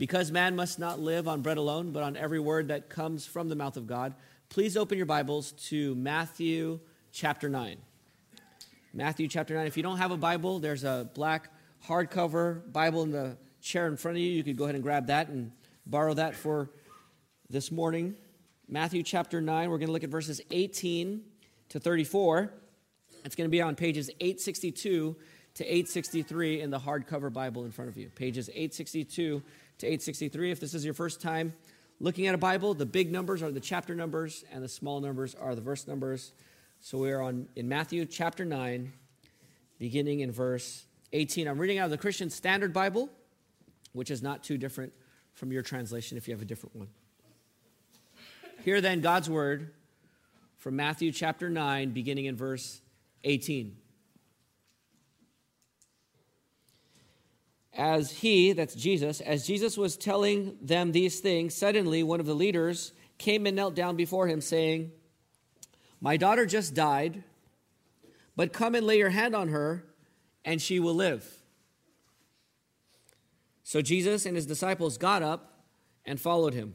Because man must not live on bread alone, but on every word that comes from the mouth of God, please open your Bibles to Matthew chapter 9. Matthew chapter 9. If you don't have a Bible, there's a black hardcover Bible in the chair in front of you. You could go ahead and grab that and borrow that for this morning. Matthew chapter 9, we're going to look at verses 18 to 34. It's going to be on pages 862 to 863 in the hardcover Bible in front of you. Pages 862 to 863. If this is your first time looking at a Bible, the big numbers are the chapter numbers and the small numbers are the verse numbers. So we are on in Matthew chapter 9, beginning in verse 18. I'm reading out of the Christian Standard Bible, which is not too different from your translation if you have a different one. Hear then God's word from Matthew chapter 9, beginning in verse 18. As he, that's Jesus, as Jesus was telling them these things, suddenly one of the leaders came and knelt down before him, saying, My daughter just died, but come and lay your hand on her, and she will live. So Jesus and his disciples got up and followed him.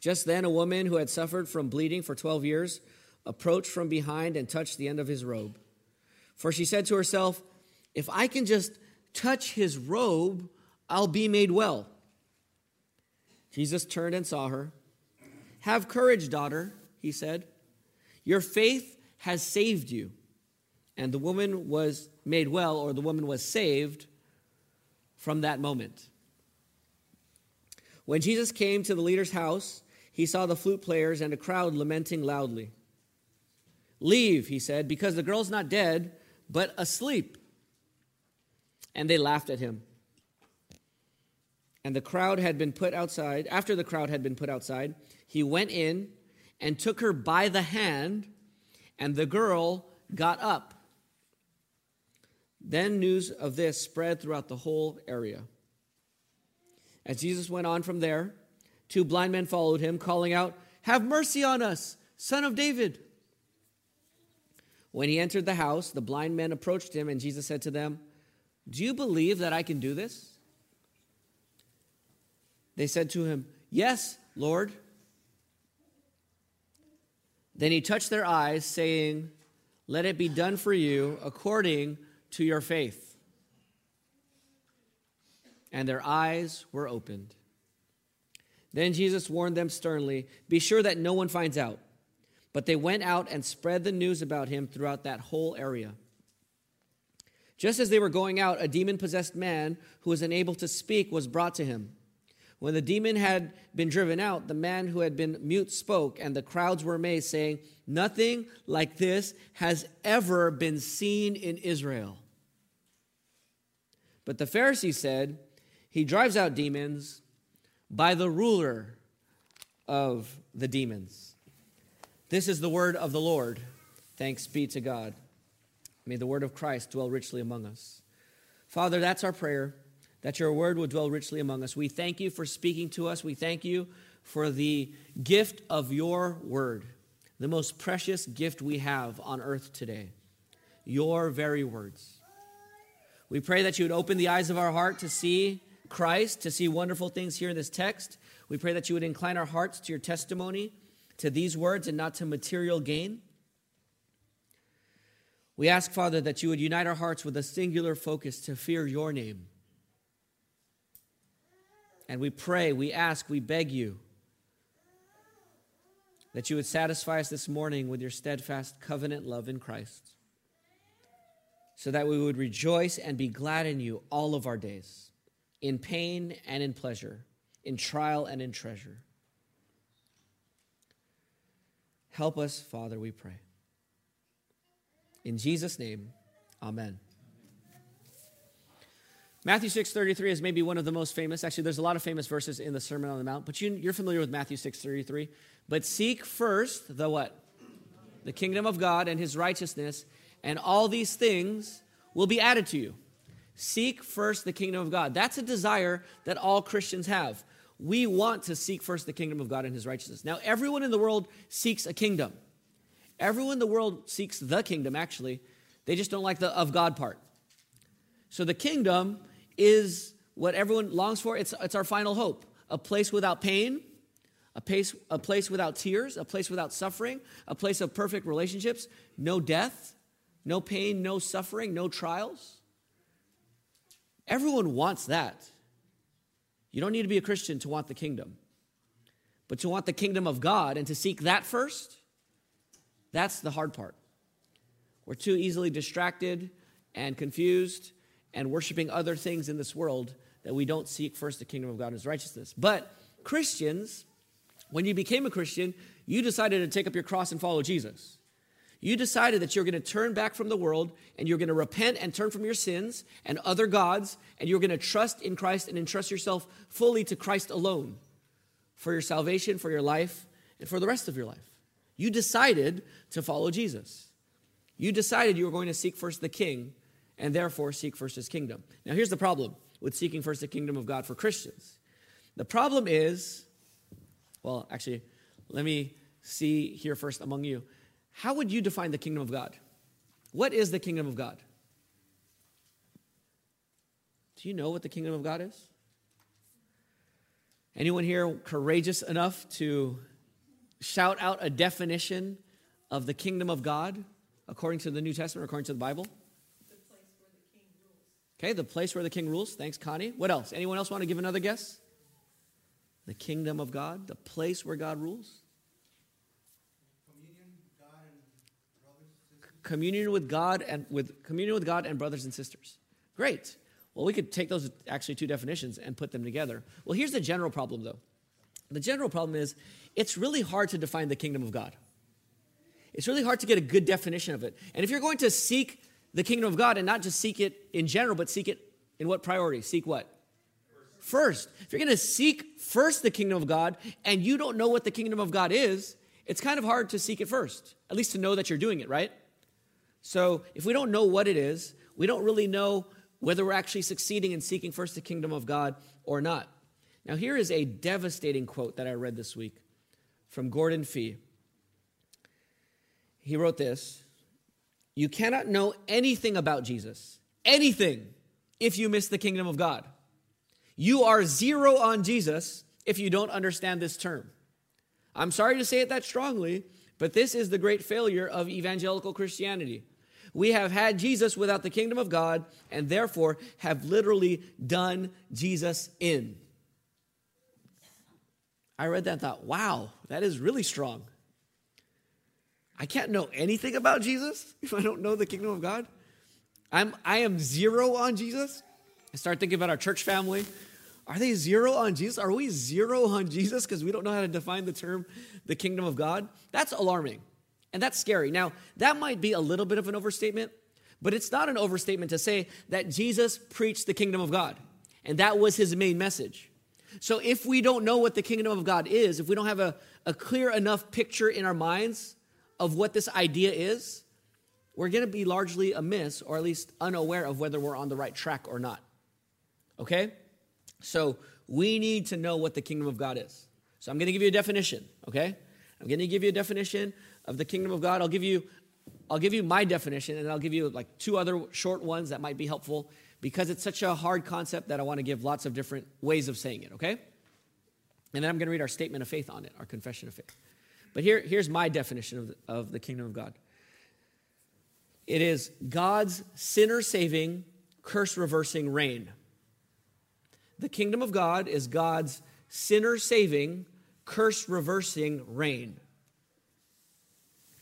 Just then, a woman who had suffered from bleeding for 12 years approached from behind and touched the end of his robe. For she said to herself, If I can just touch his robe, I'll be made well. Jesus turned and saw her. Have courage, daughter, he said. Your faith has saved you. And the woman was made well, or the woman was saved from that moment. When Jesus came to the leader's house, he saw the flute players and a crowd lamenting loudly. Leave, he said, because the girl's not dead, but asleep. And they laughed at him. And the crowd had been put outside. After the crowd had been put outside, he went in and took her by the hand, and the girl got up. Then news of this spread throughout the whole area. As Jesus went on from there, Two blind men followed him, calling out, Have mercy on us, son of David. When he entered the house, the blind men approached him, and Jesus said to them, Do you believe that I can do this? They said to him, Yes, Lord. Then he touched their eyes, saying, Let it be done for you according to your faith. And their eyes were opened. Then Jesus warned them sternly Be sure that no one finds out. But they went out and spread the news about him throughout that whole area. Just as they were going out, a demon possessed man who was unable to speak was brought to him. When the demon had been driven out, the man who had been mute spoke, and the crowds were amazed, saying, Nothing like this has ever been seen in Israel. But the Pharisees said, He drives out demons by the ruler of the demons. This is the word of the Lord. Thanks be to God. May the word of Christ dwell richly among us. Father, that's our prayer, that your word will dwell richly among us. We thank you for speaking to us. We thank you for the gift of your word, the most precious gift we have on earth today, your very words. We pray that you would open the eyes of our heart to see Christ, to see wonderful things here in this text. We pray that you would incline our hearts to your testimony, to these words, and not to material gain. We ask, Father, that you would unite our hearts with a singular focus to fear your name. And we pray, we ask, we beg you that you would satisfy us this morning with your steadfast covenant love in Christ, so that we would rejoice and be glad in you all of our days in pain and in pleasure, in trial and in treasure. Help us, Father, we pray. In Jesus' name, amen. Matthew 6.33 is maybe one of the most famous. Actually, there's a lot of famous verses in the Sermon on the Mount, but you, are familiar with Matthew 6.33. But seek first the what? The kingdom of God and his righteousness, and all these things will be added to you. Seek first the kingdom of God. That's a desire that all Christians have. We want to seek first the kingdom of God and his righteousness. Now, everyone in the world seeks a kingdom. Everyone in the world seeks the kingdom, actually. They just don't like the of God part. So the kingdom is what everyone longs for. It's, it's our final hope a place without pain, a place, a place without tears, a place without suffering, a place of perfect relationships, no death, no pain, no suffering, no trials. Everyone wants that. You don't need to be a Christian to want the kingdom. But to want the kingdom of God and to seek that first, that's the hard part. We're too easily distracted and confused and worshiping other things in this world that we don't seek first the kingdom of God and his righteousness. But Christians, when you became a Christian, you decided to take up your cross and follow Jesus. You decided that you're going to turn back from the world and you're going to repent and turn from your sins and other gods, and you're going to trust in Christ and entrust yourself fully to Christ alone for your salvation, for your life, and for the rest of your life. You decided to follow Jesus. You decided you were going to seek first the king and therefore seek first his kingdom. Now, here's the problem with seeking first the kingdom of God for Christians. The problem is, well, actually, let me see here first among you. How would you define the kingdom of God? What is the kingdom of God? Do you know what the kingdom of God is? Anyone here courageous enough to shout out a definition of the kingdom of God according to the New Testament, according to the Bible? The place where the king rules. Okay, the place where the king rules. Thanks, Connie. What else? Anyone else want to give another guess? The kingdom of God, the place where God rules. Communion with God and with communion with God and brothers and sisters. Great. Well, we could take those actually two definitions and put them together. Well, here's the general problem, though. The general problem is it's really hard to define the kingdom of God. It's really hard to get a good definition of it. And if you're going to seek the kingdom of God and not just seek it in general, but seek it in what priority? Seek what? First. If you're going to seek first the kingdom of God and you don't know what the kingdom of God is, it's kind of hard to seek it first, at least to know that you're doing it, right? So if we don't know what it is, we don't really know whether we're actually succeeding in seeking first the kingdom of God or not. Now, here is a devastating quote that I read this week from Gordon Fee. He wrote this You cannot know anything about Jesus, anything, if you miss the kingdom of God. You are zero on Jesus if you don't understand this term. I'm sorry to say it that strongly, but this is the great failure of evangelical Christianity. We have had Jesus without the kingdom of God and therefore have literally done Jesus in. I read that and thought, wow, that is really strong. I can't know anything about Jesus if I don't know the kingdom of God. I'm, I am zero on Jesus. I start thinking about our church family. Are they zero on Jesus? Are we zero on Jesus because we don't know how to define the term the kingdom of God? That's alarming. And that's scary. Now, that might be a little bit of an overstatement, but it's not an overstatement to say that Jesus preached the kingdom of God, and that was his main message. So if we don't know what the kingdom of God is, if we don't have a, a clear enough picture in our minds of what this idea is, we're going to be largely amiss or at least unaware of whether we're on the right track or not. Okay? So we need to know what the kingdom of God is. So I'm going to give you a definition, okay? I'm going to give you a definition of the kingdom of God. I'll give you I'll give you my definition and I'll give you like two other short ones that might be helpful because it's such a hard concept that I want to give lots of different ways of saying it, okay? And then I'm going to read our statement of faith on it, our confession of faith. But here, here's my definition of the, of the kingdom of God it is God's sinner saving, curse reversing reign. The kingdom of God is God's sinner saving, curse reversing reign.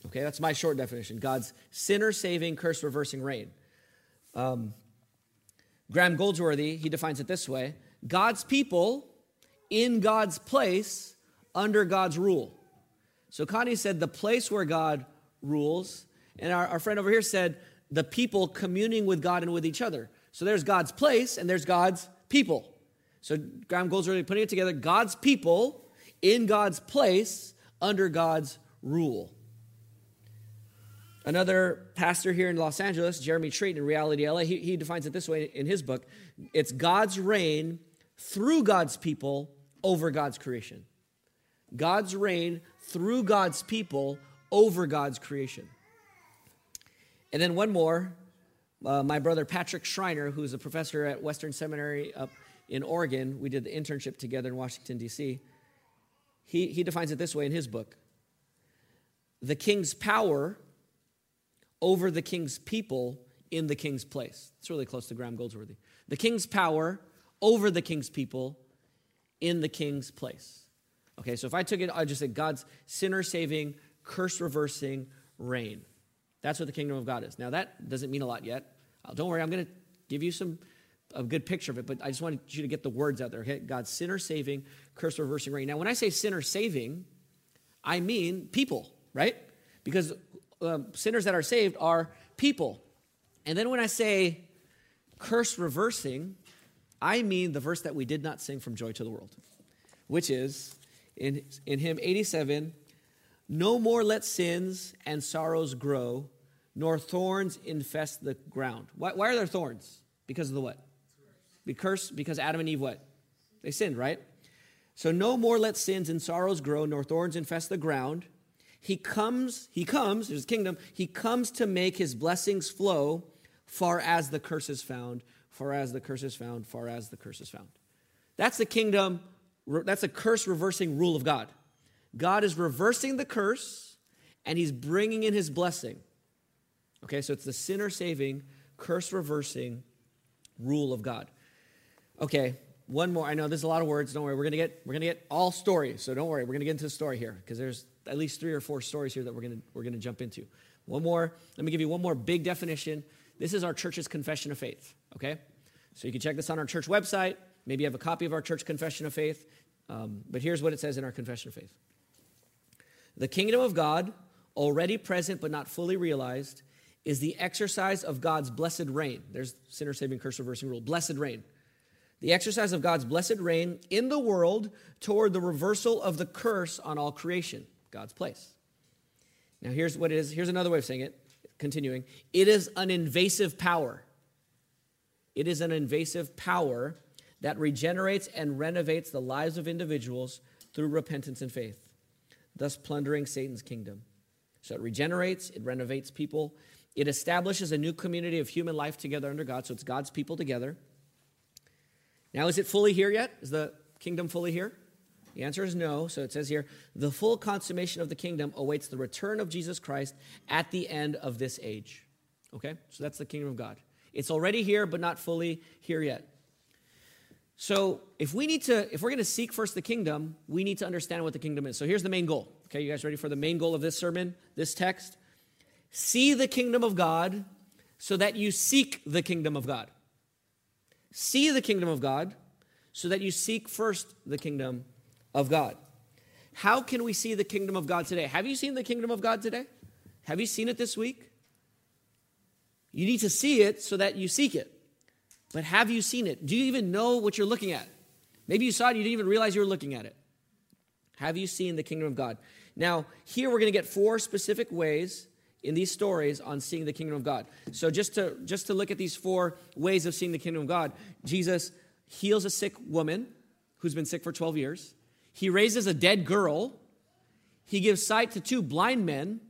Okay, that's my short definition God's sinner saving, curse reversing reign. Um, Graham Goldsworthy, he defines it this way God's people in God's place under God's rule. So Connie said the place where God rules, and our, our friend over here said the people communing with God and with each other. So there's God's place and there's God's people. So Graham Goldsworthy putting it together God's people in God's place under God's rule. Another pastor here in Los Angeles, Jeremy Treat in Reality LA, he, he defines it this way in his book it's God's reign through God's people over God's creation. God's reign through God's people over God's creation. And then one more, uh, my brother Patrick Schreiner, who's a professor at Western Seminary, up in Oregon. We did the internship together in Washington, D.C. He, he defines it this way in his book the king's power over the king's people in the king's place. It's really close to Graham Goldsworthy. The king's power over the king's people in the king's place. Okay, so if I took it, I just said God's sinner saving, curse reversing reign. That's what the kingdom of God is. Now, that doesn't mean a lot yet. Uh, don't worry, I'm going to give you some a good picture of it, but I just wanted you to get the words out there. Okay? God's sinner saving, curse reversing reign. Now, when I say sinner saving, I mean people, right? Because um, sinners that are saved are people. And then when I say curse reversing, I mean the verse that we did not sing from Joy to the World, which is in, in hymn 87 No more let sins and sorrows grow, nor thorns infest the ground. Why, why are there thorns? Because of the what? Because, because Adam and Eve what? They sinned, right? So no more let sins and sorrows grow, nor thorns infest the ground. He comes, he comes, his kingdom, he comes to make his blessings flow far as the curse is found, far as the curse is found, far as the curse is found. That's the kingdom, that's a curse reversing rule of God. God is reversing the curse and he's bringing in his blessing. Okay, so it's the sinner saving, curse reversing rule of God. Okay, one more. I know there's a lot of words. Don't worry. We're gonna get we're gonna get all stories. So don't worry. We're gonna get into the story here because there's at least three or four stories here that we're gonna we're gonna jump into. One more. Let me give you one more big definition. This is our church's confession of faith. Okay, so you can check this on our church website. Maybe you have a copy of our church confession of faith. Um, but here's what it says in our confession of faith: The kingdom of God, already present but not fully realized, is the exercise of God's blessed reign. There's sinner saving, curse reversing rule. Blessed reign the exercise of God's blessed reign in the world toward the reversal of the curse on all creation, God's place. Now, here's what it is. Here's another way of saying it, continuing. It is an invasive power. It is an invasive power that regenerates and renovates the lives of individuals through repentance and faith, thus plundering Satan's kingdom. So it regenerates, it renovates people, it establishes a new community of human life together under God. So it's God's people together. Now, is it fully here yet? Is the kingdom fully here? The answer is no. So it says here, the full consummation of the kingdom awaits the return of Jesus Christ at the end of this age. Okay? So that's the kingdom of God. It's already here, but not fully here yet. So if we need to, if we're going to seek first the kingdom, we need to understand what the kingdom is. So here's the main goal. Okay, you guys ready for the main goal of this sermon, this text? See the kingdom of God so that you seek the kingdom of God see the kingdom of God so that you seek first the kingdom of God. How can we see the kingdom of God today? Have you seen the kingdom of God today? Have you seen it this week? You need to see it so that you seek it. But have you seen it? Do you even know what you're looking at? Maybe you saw it, you didn't even realize you were looking at it. Have you seen the kingdom of God? Now, here we're going to get four specific ways in these stories on seeing the kingdom of God. So just to just to look at these four ways of seeing the kingdom of God, Jesus heals a sick woman who's been sick for 12 years. He raises a dead girl. He gives sight to two blind men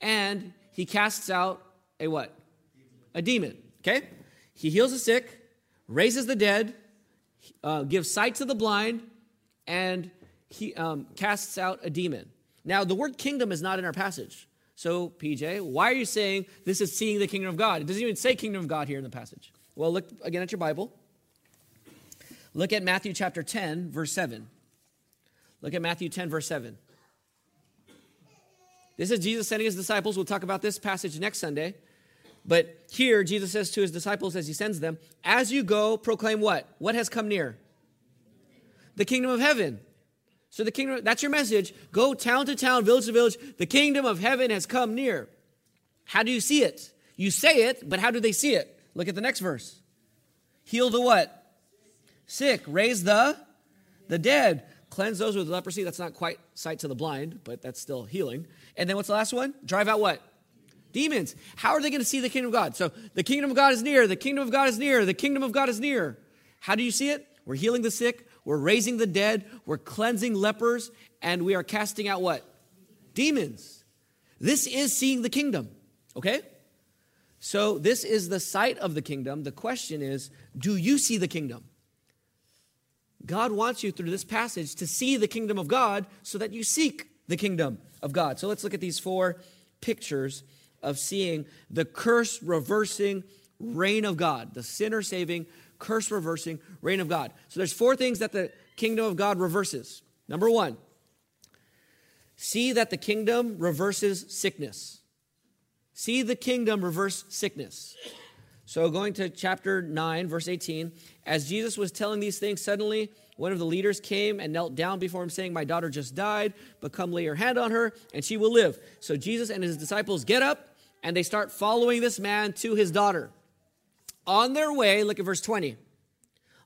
and he casts out a what? A demon. Okay? He heals the sick, raises the dead, uh, gives sight to the blind, and he um, casts out a demon. Now, the word kingdom is not in our passage. So, PJ, why are you saying this is seeing the kingdom of God? It doesn't even say kingdom of God here in the passage. Well, look again at your Bible. Look at Matthew chapter 10, verse 7. Look at Matthew 10, verse 7. This is Jesus sending his disciples. We'll talk about this passage next Sunday. But here, Jesus says to his disciples as he sends them, As you go, proclaim what? What has come near? The kingdom of heaven. So the kingdom, that's your message. Go town to town, village to village. The kingdom of heaven has come near. How do you see it? You say it, but how do they see it? Look at the next verse. Heal the what? Sick. Raise the the dead. Cleanse those with leprosy. That's not quite sight to the blind, but that's still healing. And then what's the last one? Drive out what? Demons. How are they going to see the kingdom of God? So the kingdom of God is near. The kingdom of God is near. The kingdom of God is near. How do you see it? We're healing the sick. We're raising the dead, we're cleansing lepers, and we are casting out what? Demons. This is seeing the kingdom, okay? So, this is the sight of the kingdom. The question is do you see the kingdom? God wants you through this passage to see the kingdom of God so that you seek the kingdom of God. So let's look at these four pictures of seeing the curse reversing reign of God, the sinner saving, curse reversing reign of God. So there's four things that the kingdom of God reverses. Number one, see that the kingdom reverses sickness. See the kingdom reverse sickness. So, going to chapter 9, verse 18, as Jesus was telling these things, suddenly one of the leaders came and knelt down before him, saying, My daughter just died, but come lay your hand on her, and she will live. So, Jesus and his disciples get up and they start following this man to his daughter. On their way, look at verse 20.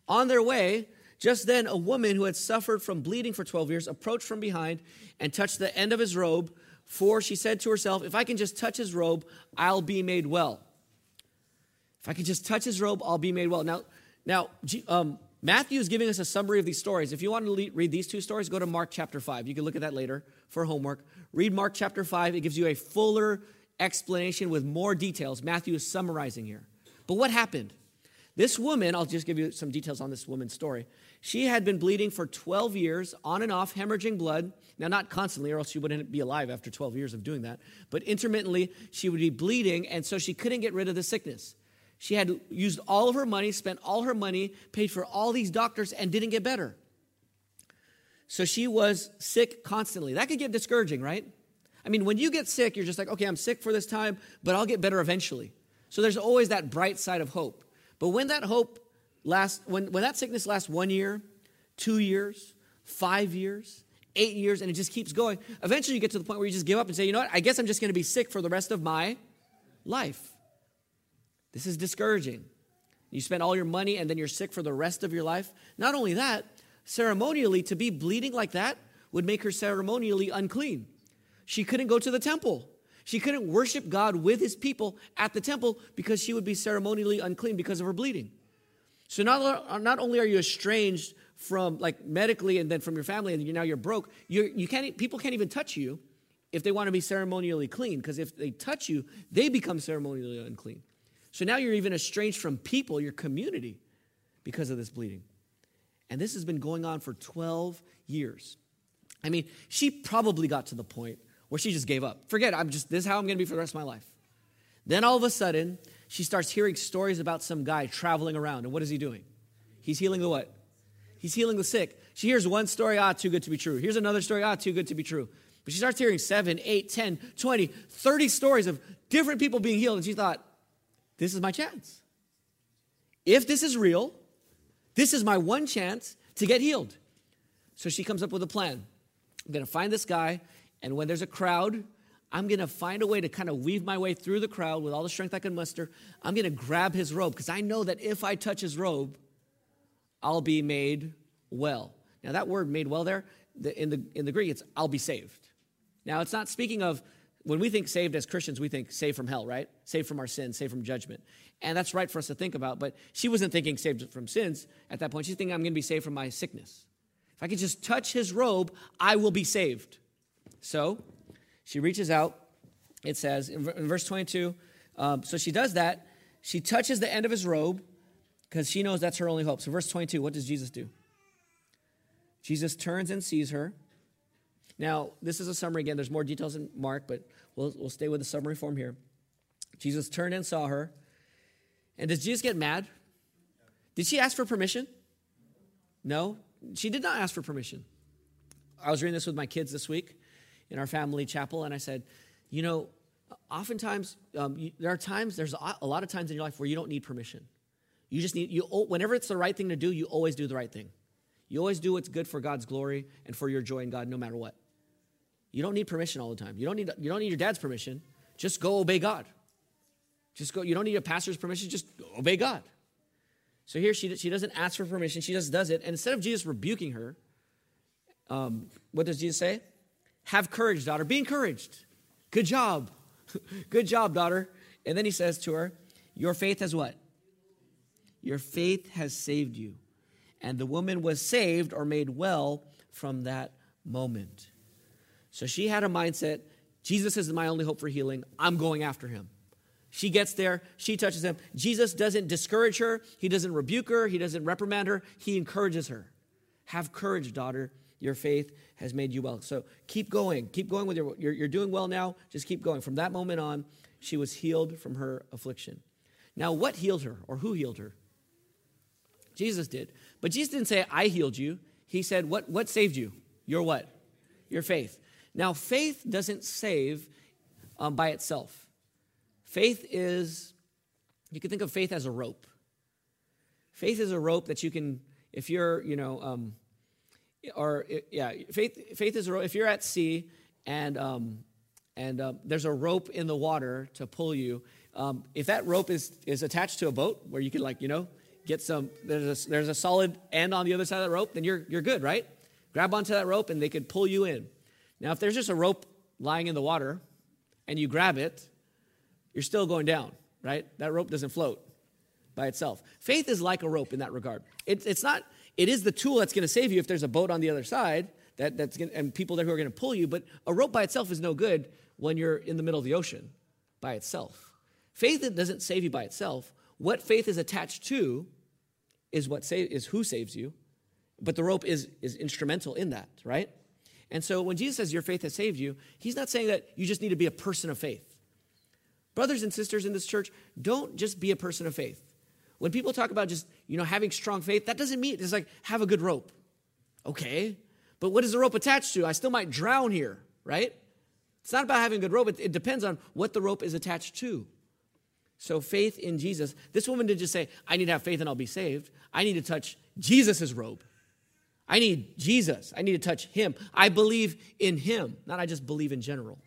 On their way, just then a woman who had suffered from bleeding for 12 years approached from behind and touched the end of his robe, for she said to herself, If I can just touch his robe, I'll be made well. If I can just touch his robe, I'll be made well. Now, now um, Matthew is giving us a summary of these stories. If you want to read these two stories, go to Mark chapter 5. You can look at that later for homework. Read Mark chapter 5. It gives you a fuller explanation with more details. Matthew is summarizing here. But what happened? This woman, I'll just give you some details on this woman's story. She had been bleeding for 12 years, on and off, hemorrhaging blood. Now, not constantly, or else she wouldn't be alive after 12 years of doing that, but intermittently, she would be bleeding, and so she couldn't get rid of the sickness. She had used all of her money, spent all her money, paid for all these doctors, and didn't get better. So she was sick constantly. That could get discouraging, right? I mean, when you get sick, you're just like, okay, I'm sick for this time, but I'll get better eventually. So there's always that bright side of hope. But when that hope lasts, when, when that sickness lasts one year, two years, five years, eight years, and it just keeps going, eventually you get to the point where you just give up and say, you know what, I guess I'm just going to be sick for the rest of my life. This is discouraging. You spend all your money and then you're sick for the rest of your life. Not only that, ceremonially, to be bleeding like that would make her ceremonially unclean. She couldn't go to the temple. She couldn't worship God with his people at the temple because she would be ceremonially unclean because of her bleeding. So not, not only are you estranged from like medically and then from your family and you, now you're broke, you're, you can't, people can't even touch you if they want to be ceremonially clean because if they touch you, they become ceremonially unclean. So now you're even estranged from people, your community, because of this bleeding. And this has been going on for 12 years. I mean, she probably got to the point where she just gave up. Forget I'm just, this is how I'm gonna be for the rest of my life. Then all of a sudden, she starts hearing stories about some guy traveling around. And what is he doing? He's healing the what? He's healing the sick. She hears one story, ah, too good to be true. Here's another story, ah, too good to be true. But she starts hearing 7, 8, 10, 20, 30 stories of different people being healed. And she thought, this is my chance. If this is real, this is my one chance to get healed. So she comes up with a plan. I'm going to find this guy, and when there's a crowd, I'm going to find a way to kind of weave my way through the crowd with all the strength I can muster. I'm going to grab his robe because I know that if I touch his robe, I'll be made well. Now, that word made well there, in the, in the Greek, it's I'll be saved. Now, it's not speaking of when we think saved as Christians, we think saved from hell, right? Saved from our sins, saved from judgment. And that's right for us to think about. But she wasn't thinking saved from sins at that point. She's thinking, I'm going to be saved from my sickness. If I can just touch his robe, I will be saved. So she reaches out. It says in, verse 22 um, so she does that. She touches the end of his robe because she knows that's her only hope. So, verse 22, what does Jesus do? Jesus turns and sees her now, this is a summary again. There's more details in Mark, but we'll, we'll stay with the summary form here. Jesus turned and saw her. And does Jesus get mad? Did she ask for permission? No, she did not ask for permission. I was reading this with my kids this week in our family chapel, and I said, you know, oftentimes um, you, there are times, there's a, lot of times in your life where you don't need permission. You just need, you, whenever it's the right thing to do, you always do the right thing. You always do what's good for God's glory and for your joy in God, no matter what. You don't need permission all the time. You don't need, you don't need your dad's permission. Just go obey God. Just go. You don't need a pastor's permission. Just obey God. So here she, she doesn't ask for permission. She just does it. And instead of Jesus rebuking her, um, what does Jesus say? Have courage, daughter. Be encouraged. Good job. Good job, daughter. And then he says to her, Your faith has what? Your faith has saved you. And the woman was saved or made well from that moment. So she had a mindset Jesus is my only hope for healing. I'm going after him. She gets there, she touches him. Jesus doesn't discourage her, he doesn't rebuke her, he doesn't reprimand her, he encourages her. Have courage, daughter. Your faith has made you well. So keep going. Keep going with your, you're, you're doing well now. Just keep going. From that moment on, she was healed from her affliction. Now, what healed her or who healed her? Jesus did. But Jesus didn't say, I healed you. He said, What, what saved you? Your what? Your faith. Now, faith doesn't save um, by itself. Faith is, you can think of faith as a rope. Faith is a rope that you can, if you're, you know, um, or yeah, faith, faith is a rope. If you're at sea and, um, and uh, there's a rope in the water to pull you, um, if that rope is, is attached to a boat where you can, like, you know, get some, there's a, there's a solid end on the other side of the rope, then you're, you're good, right? Grab onto that rope and they could pull you in. Now, if there's just a rope lying in the water and you grab it, you're still going down, right? That rope doesn't float by itself. Faith is like a rope in that regard. It, it's not, it is the tool that's going to save you if there's a boat on the other side that, that's gonna, and people there who are going to pull you, but a rope by itself is no good when you're in the middle of the ocean by itself. Faith doesn't save you by itself. What faith is attached to is what is who saves you, but the rope is, is instrumental in that, right? And so when Jesus says your faith has saved you, he's not saying that you just need to be a person of faith. Brothers and sisters in this church, don't just be a person of faith. When people talk about just, you know, having strong faith, that doesn't mean it's like have a good rope. Okay. But what is the rope attached to? I still might drown here, right? It's not about having a good rope. It, depends on what the rope is attached to. So faith in Jesus. This woman didn't just say, I need to have faith and I'll be saved. I need to touch Jesus' robe. I need Jesus. I need to touch him. I believe in him, not I just believe in general.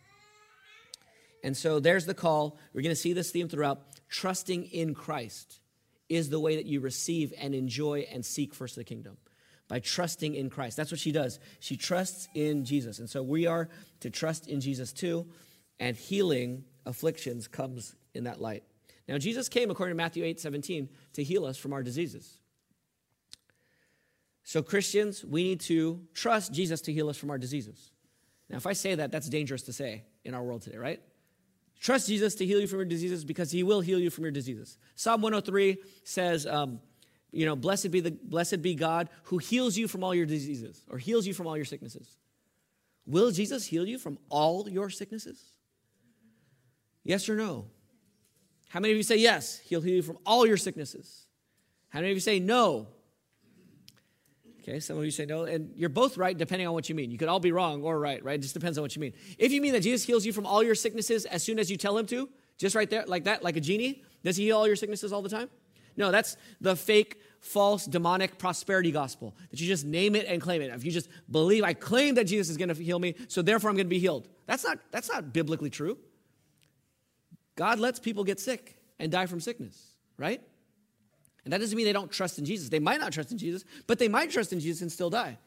And so there's the call. We're going to see this theme throughout. Trusting in Christ is the way that you receive and enjoy and seek first the kingdom by trusting in Christ. That's what she does. She trusts in Jesus. And so we are to trust in Jesus too, and healing afflictions comes in that light. Now, Jesus came, according to Matthew 8 17, to heal us from our diseases. So, Christians, we need to trust Jesus to heal us from our diseases. Now, if I say that, that's dangerous to say in our world today, right? Trust Jesus to heal you from your diseases because he will heal you from your diseases. Psalm 103 says, um, you know, blessed be, the, blessed be God who heals you from all your diseases or heals you from all your sicknesses. Will Jesus heal you from all your sicknesses? Yes or no? How many of you say yes? He'll heal you from all your sicknesses. How many of you say no? Okay, some of you say no, and you're both right depending on what you mean. You could all be wrong or right, right? It just depends on what you mean. If you mean that Jesus heals you from all your sicknesses as soon as you tell him to, just right there, like that, like a genie, does he heal all your sicknesses all the time? No, that's the fake, false, demonic prosperity gospel that you just name it and claim it. If you just believe, I claim that Jesus is going to heal me, so therefore I'm going to be healed. That's not, that's not biblically true. God lets people get sick and die from sickness, right? And that doesn't mean they don't trust in Jesus. They might not trust in Jesus, but they might trust in Jesus and still die.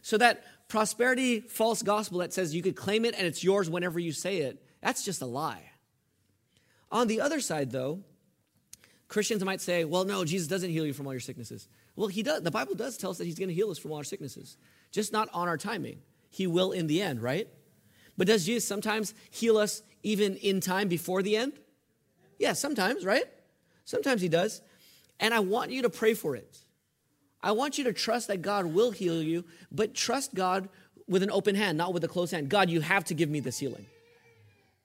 So that prosperity false gospel that says you could claim it and it's yours whenever you say it, that's just a lie. On the other side, though, Christians might say, well, no, Jesus doesn't heal you from all your sicknesses. Well, he does. The Bible does tell us that he's going to heal us from all our sicknesses, just not on our timing. He will in the end, right? But does Jesus sometimes heal us even in time before the end? Yeah, sometimes, right? Sometimes he does. And I want you to pray for it. I want you to trust that God will heal you, but trust God with an open hand, not with a closed hand. God, you have to give me this healing.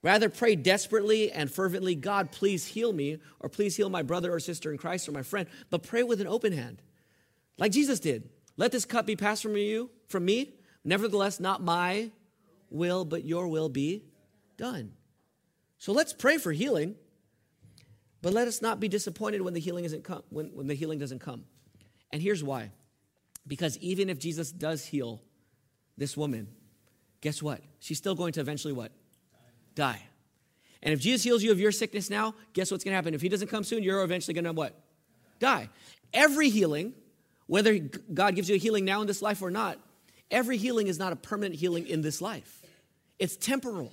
Rather, pray desperately and fervently, God, please heal me, or please heal my brother or sister in Christ or my friend, but pray with an open hand. Like Jesus did. Let this cup be passed from you, from me. Nevertheless, not my will, but your will be done. So let's pray for healing. But let us not be disappointed when the healing isn't come, when, when the healing doesn't come. And here's why. Because even if Jesus does heal this woman, guess what? She's still going to eventually what? Die. Die. And if Jesus heals you of your sickness now, guess what's going to happen? If he doesn't come soon, you're eventually going to what? Die. Every healing, whether God gives you a healing now in this life or not, every healing is not a permanent healing in this life. It's temporal,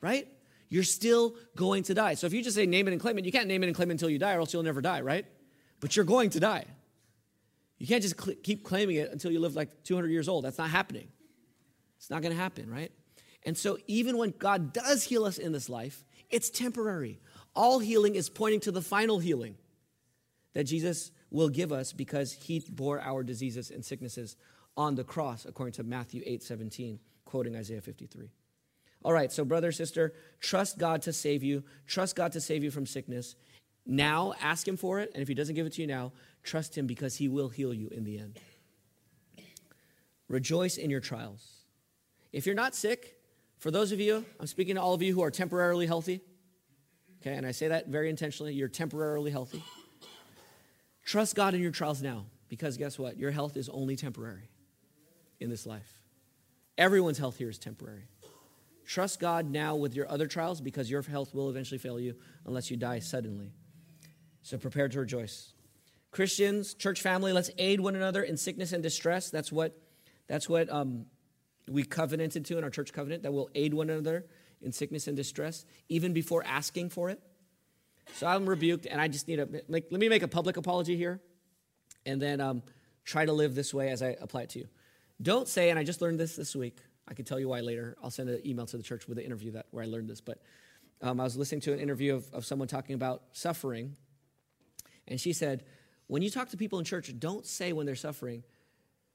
right? You're still going to die. So if you just say name it and claim it, you can't name it and claim it until you die, or else you'll never die, right? But you're going to die. You can't just cl- keep claiming it until you live like 200 years old. That's not happening. It's not going to happen, right? And so even when God does heal us in this life, it's temporary. All healing is pointing to the final healing that Jesus will give us because he bore our diseases and sicknesses on the cross, according to Matthew 8 17, quoting Isaiah 53. All right, so brother, sister, trust God to save you. Trust God to save you from sickness. Now, ask Him for it. And if He doesn't give it to you now, trust Him because He will heal you in the end. Rejoice in your trials. If you're not sick, for those of you, I'm speaking to all of you who are temporarily healthy, okay, and I say that very intentionally, you're temporarily healthy. Trust God in your trials now because guess what? Your health is only temporary in this life. Everyone's health here is temporary. Trust God now with your other trials because your health will eventually fail you unless you die suddenly. So prepare to rejoice. Christians, church family, let's aid one another in sickness and distress. That's what, that's what um, we covenanted to in our church covenant, that we'll aid one another in sickness and distress, even before asking for it. So I'm rebuked, and I just need to let me make a public apology here, and then um, try to live this way as I apply it to you. Don't say, and I just learned this this week. I can tell you why later. I'll send an email to the church with an interview that where I learned this. But um, I was listening to an interview of, of someone talking about suffering, and she said, when you talk to people in church, don't say when they're suffering,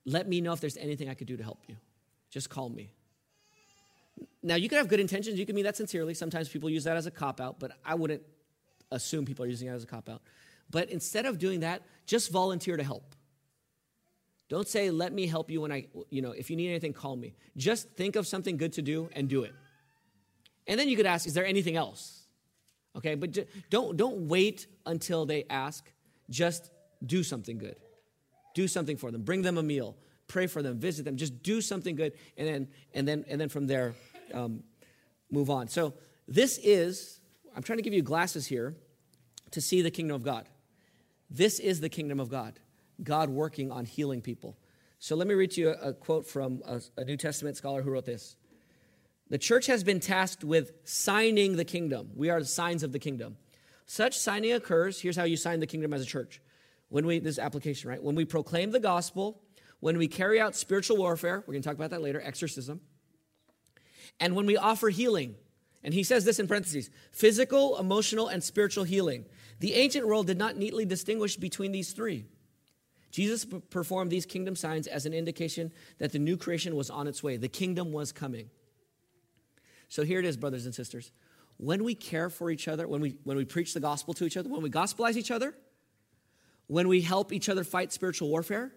let me know if there's anything I could do to help you. Just call me. Now, you could have good intentions. You can mean that sincerely. Sometimes people use that as a cop out, but I wouldn't assume people are using it as a cop out. But instead of doing that, just volunteer to help. Don't say, let me help you when I, you know, if you need anything, call me. Just think of something good to do and do it. And then you could ask, is there anything else? Okay, but don't, don't wait until they ask. Just do something good. Do something for them. Bring them a meal. Pray for them. Visit them. Just do something good. And then, and then, and then from there, um, move on. So this is, I'm trying to give you glasses here to see the kingdom of God. This is the kingdom of God. God working on healing people. So let me read to you a, a quote from a, a New Testament scholar who wrote this. The church has been tasked with signing the kingdom. We are the signs of the kingdom. Such signing occurs. Here's how you sign the kingdom as a church. When we, this application, right? When we proclaim the gospel, when we carry out spiritual warfare, we're going to talk about that later, exorcism, and when we offer healing. And he says this in parentheses physical, emotional, and spiritual healing. The ancient world did not neatly distinguish between these three. Jesus performed these kingdom signs as an indication that the new creation was on its way, the kingdom was coming. So here it is, brothers and sisters. When we care for each other, when we, when we preach the gospel to each other, when we gospelize each other, when we help each other fight spiritual warfare,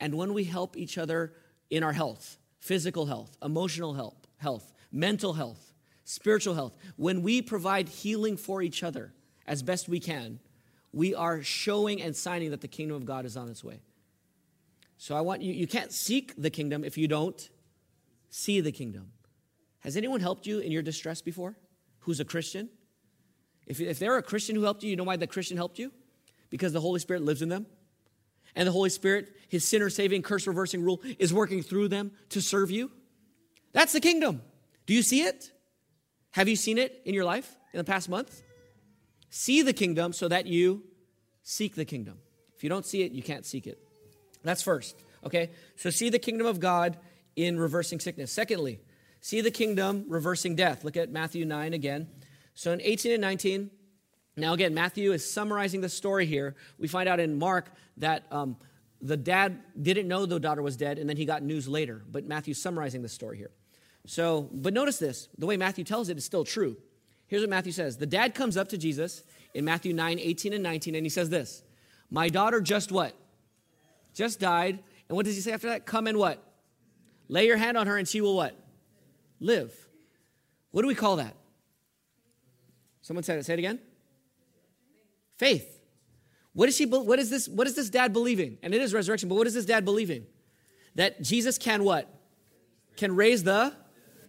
and when we help each other in our health, physical health, emotional health, health, mental health, spiritual health, when we provide healing for each other as best we can, we are showing and signing that the kingdom of God is on its way. So I want you, you can't seek the kingdom if you don't see the kingdom. Has anyone helped you in your distress before who's a Christian? If, if they're a Christian who helped you, you know why the Christian helped you? Because the Holy Spirit lives in them. And the Holy Spirit, his sinner saving, curse reversing rule, is working through them to serve you. That's the kingdom. Do you see it? Have you seen it in your life in the past month? See the kingdom so that you seek the kingdom. If you don't see it, you can't seek it. That's first, okay? So see the kingdom of God in reversing sickness. Secondly, see the kingdom reversing death. Look at Matthew 9 again. So in 18 and 19, now again, Matthew is summarizing the story here. We find out in Mark that um, the dad didn't know the daughter was dead, and then he got news later. But Matthew's summarizing the story here. So, but notice this the way Matthew tells it is still true. Here's what Matthew says The dad comes up to Jesus in Matthew 9, 18, and 19, and he says this My daughter just what? Just died. And what does he say after that? Come and what? Lay your hand on her, and she will what? Live. What do we call that? Someone said it. Say it again. Faith. What is she? What is this? What is this dad believing? And it is resurrection. But what is this dad believing? That Jesus can what? Can raise the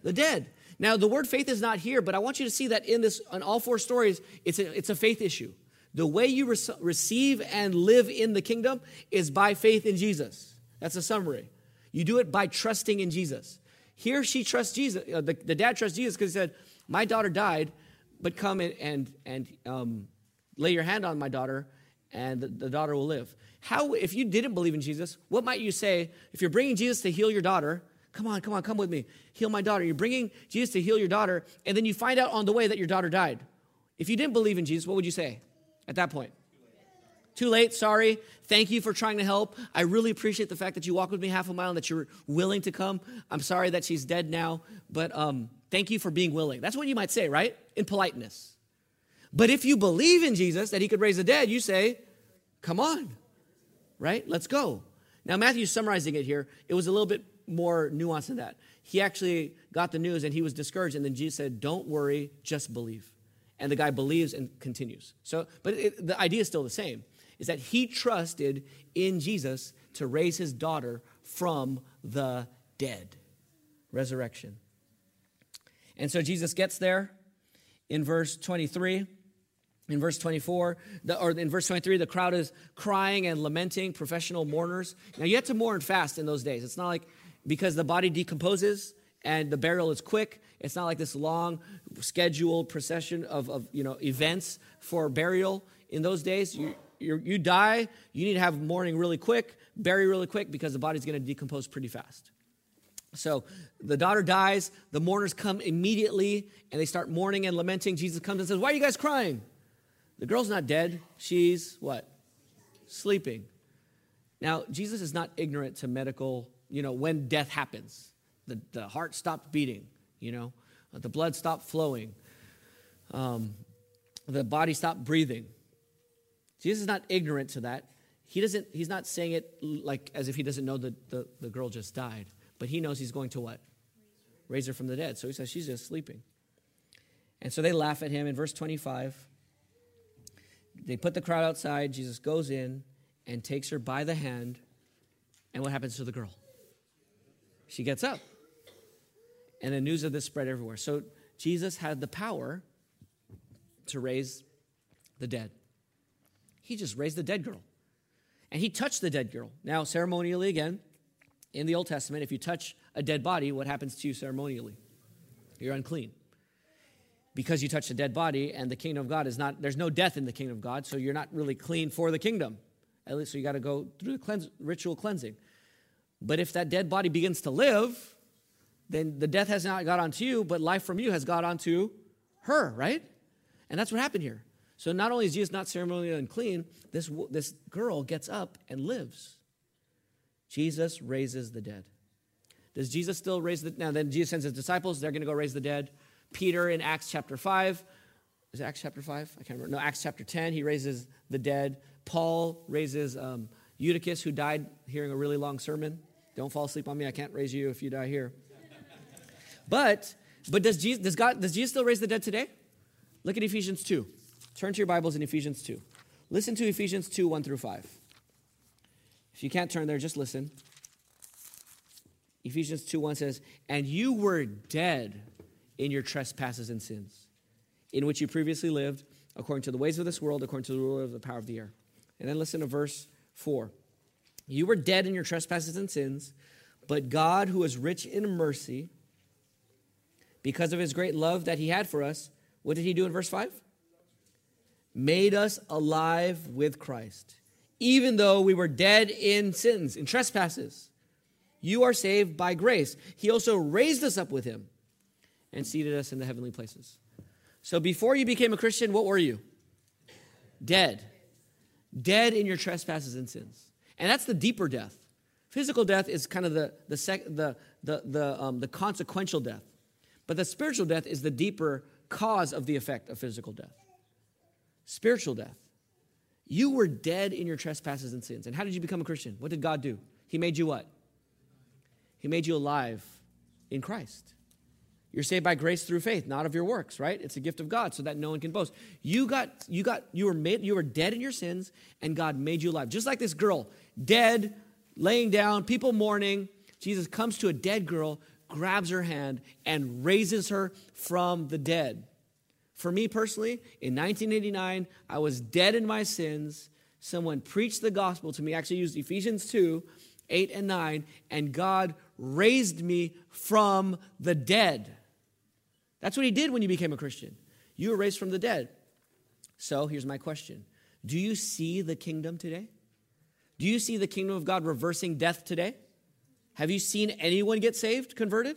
the dead. Now, the word faith is not here, but I want you to see that in this, on all four stories, it's a, it's a faith issue. The way you re- receive and live in the kingdom is by faith in Jesus. That's a summary. You do it by trusting in Jesus. Here, she trusts Jesus. Uh, the, the, dad trusts Jesus because he said, My daughter died, but come and, and, and um, lay your hand on my daughter, and the, the daughter will live. How, if you didn't believe in Jesus, what might you say if you're bringing Jesus to heal your daughter? Come on, come on, come with me. Heal my daughter. You're bringing Jesus to heal your daughter, and then you find out on the way that your daughter died. If you didn't believe in Jesus, what would you say at that point? Too late, sorry. Thank you for trying to help. I really appreciate the fact that you walked with me half a mile and that you're willing to come. I'm sorry that she's dead now, but um, thank you for being willing. That's what you might say, right? In politeness. But if you believe in Jesus, that he could raise the dead, you say, come on, right? Let's go. Now, Matthew's summarizing it here. It was a little bit more nuance than that. He actually got the news and he was discouraged, and then Jesus said, Don't worry, just believe. And the guy believes and continues. So, but it, the idea is still the same is that he trusted in Jesus to raise his daughter from the dead. Resurrection. And so Jesus gets there in verse 23. In verse 24, the, or in verse 23, the crowd is crying and lamenting, professional mourners. Now, you had to mourn fast in those days. It's not like because the body decomposes and the burial is quick. It's not like this long scheduled procession of, of you know, events for burial. In those days, you, you die, you need to have mourning really quick, bury really quick because the body's going to decompose pretty fast. So the daughter dies, the mourners come immediately and they start mourning and lamenting. Jesus comes and says, Why are you guys crying? The girl's not dead. She's what? Sleeping. Now, Jesus is not ignorant to medical, you know, when death happens. The, the heart stopped beating, you know, the blood stopped flowing, um, the body stopped breathing. Jesus is not ignorant to that. He doesn't, he's not saying it like as if he doesn't know that the, the girl just died, but he knows he's going to what? Raise her from the dead. So he says she's just sleeping. And so they laugh at him in verse 25. They put the crowd outside. Jesus goes in and takes her by the hand. And what happens to the girl? She gets up. And the news of this spread everywhere. So Jesus had the power to raise the dead. He just raised the dead girl. And he touched the dead girl. Now, ceremonially, again, in the Old Testament, if you touch a dead body, what happens to you ceremonially? You're unclean. Because you touched a dead body, and the kingdom of God is not, there's no death in the kingdom of God, so you're not really clean for the kingdom. At least, so you got to go through the cleanse, ritual cleansing. But if that dead body begins to live, then the death has not got onto you, but life from you has got onto her, right? And that's what happened here. So not only is Jesus not ceremonially unclean, this, this girl gets up and lives. Jesus raises the dead. Does Jesus still raise the dead? now then Jesus sends his disciples, they're gonna go raise the dead. Peter in Acts chapter 5. Is Acts chapter 5? I can't remember. No, Acts chapter 10, he raises the dead. Paul raises um, Eutychus, who died hearing a really long sermon. Don't fall asleep on me. I can't raise you if you die here. But but does Jesus does God does Jesus still raise the dead today? Look at Ephesians 2. Turn to your Bibles in Ephesians 2. Listen to Ephesians 2 1 through 5. If you can't turn there, just listen. Ephesians 2 1 says, And you were dead in your trespasses and sins, in which you previously lived, according to the ways of this world, according to the ruler of the power of the air. And then listen to verse 4. You were dead in your trespasses and sins, but God, who is rich in mercy, because of his great love that he had for us, what did he do in verse 5? made us alive with Christ, even though we were dead in sins, in trespasses. You are saved by grace. He also raised us up with him and seated us in the heavenly places. So before you became a Christian, what were you? Dead. Dead in your trespasses and sins. And that's the deeper death. Physical death is kind of the, the, sec, the, the, the, um, the consequential death. But the spiritual death is the deeper cause of the effect of physical death spiritual death. You were dead in your trespasses and sins. And how did you become a Christian? What did God do? He made you what? He made you alive in Christ. You're saved by grace through faith, not of your works, right? It's a gift of God so that no one can boast. You got you got you were made you were dead in your sins and God made you alive. Just like this girl, dead, laying down, people mourning. Jesus comes to a dead girl, grabs her hand and raises her from the dead. For me personally, in 1989, I was dead in my sins. Someone preached the gospel to me, actually used Ephesians 2 8 and 9, and God raised me from the dead. That's what He did when you became a Christian. You were raised from the dead. So here's my question Do you see the kingdom today? Do you see the kingdom of God reversing death today? Have you seen anyone get saved, converted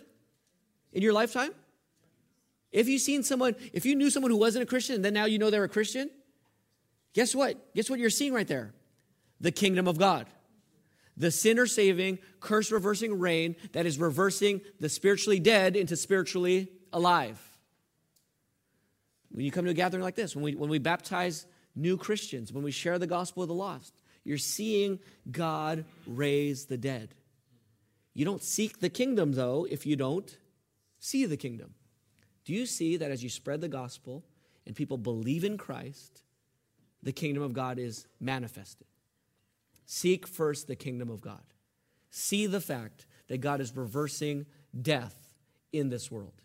in your lifetime? If you seen someone, if you knew someone who wasn't a Christian and then now you know they're a Christian, Guess what? Guess what you're seeing right there? The kingdom of God. The sinner saving, curse reversing reign that is reversing the spiritually dead into spiritually alive. When you come to a gathering like this, when we, when we baptize new Christians, when we share the gospel of the lost, you're seeing God raise the dead. You don't seek the kingdom, though, if you don't see the kingdom. Do you see that as you spread the gospel and people believe in Christ, the kingdom of God is manifested? Seek first the kingdom of God. See the fact that God is reversing death in this world.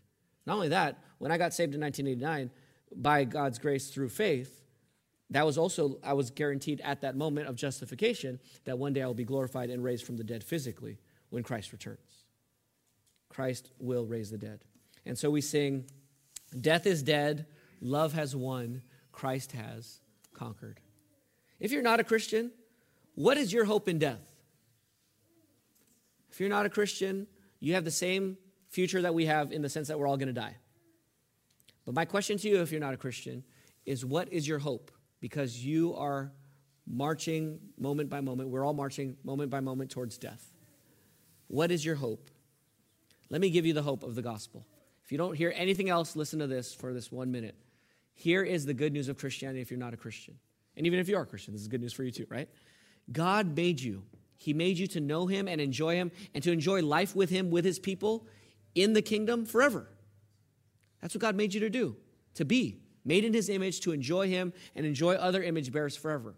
Not only that, when I got saved in 1989, by God's grace through faith, that was also, I was guaranteed at that moment of justification that one day I will be glorified and raised from the dead physically when Christ returns. Christ will raise the dead. And so we sing, Death is dead, love has won, Christ has conquered. If you're not a Christian, what is your hope in death? If you're not a Christian, you have the same future that we have in the sense that we're all going to die. But my question to you, if you're not a Christian, is what is your hope? Because you are marching moment by moment. We're all marching moment by moment towards death. What is your hope? Let me give you the hope of the gospel. If you don't hear anything else, listen to this for this one minute. Here is the good news of Christianity if you're not a Christian. And even if you are a Christian, this is good news for you too, right? God made you. He made you to know Him and enjoy Him and to enjoy life with Him, with His people in the kingdom forever. That's what God made you to do, to be made in His image, to enjoy Him and enjoy other image bearers forever.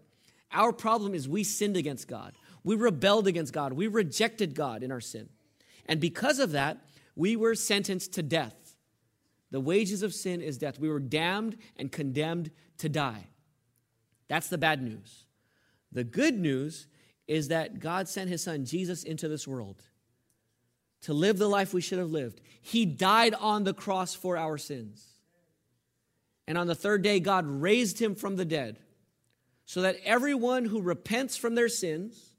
Our problem is we sinned against God. We rebelled against God. We rejected God in our sin. And because of that, we were sentenced to death. The wages of sin is death. We were damned and condemned to die. That's the bad news. The good news is that God sent his son Jesus into this world to live the life we should have lived. He died on the cross for our sins. And on the third day, God raised him from the dead so that everyone who repents from their sins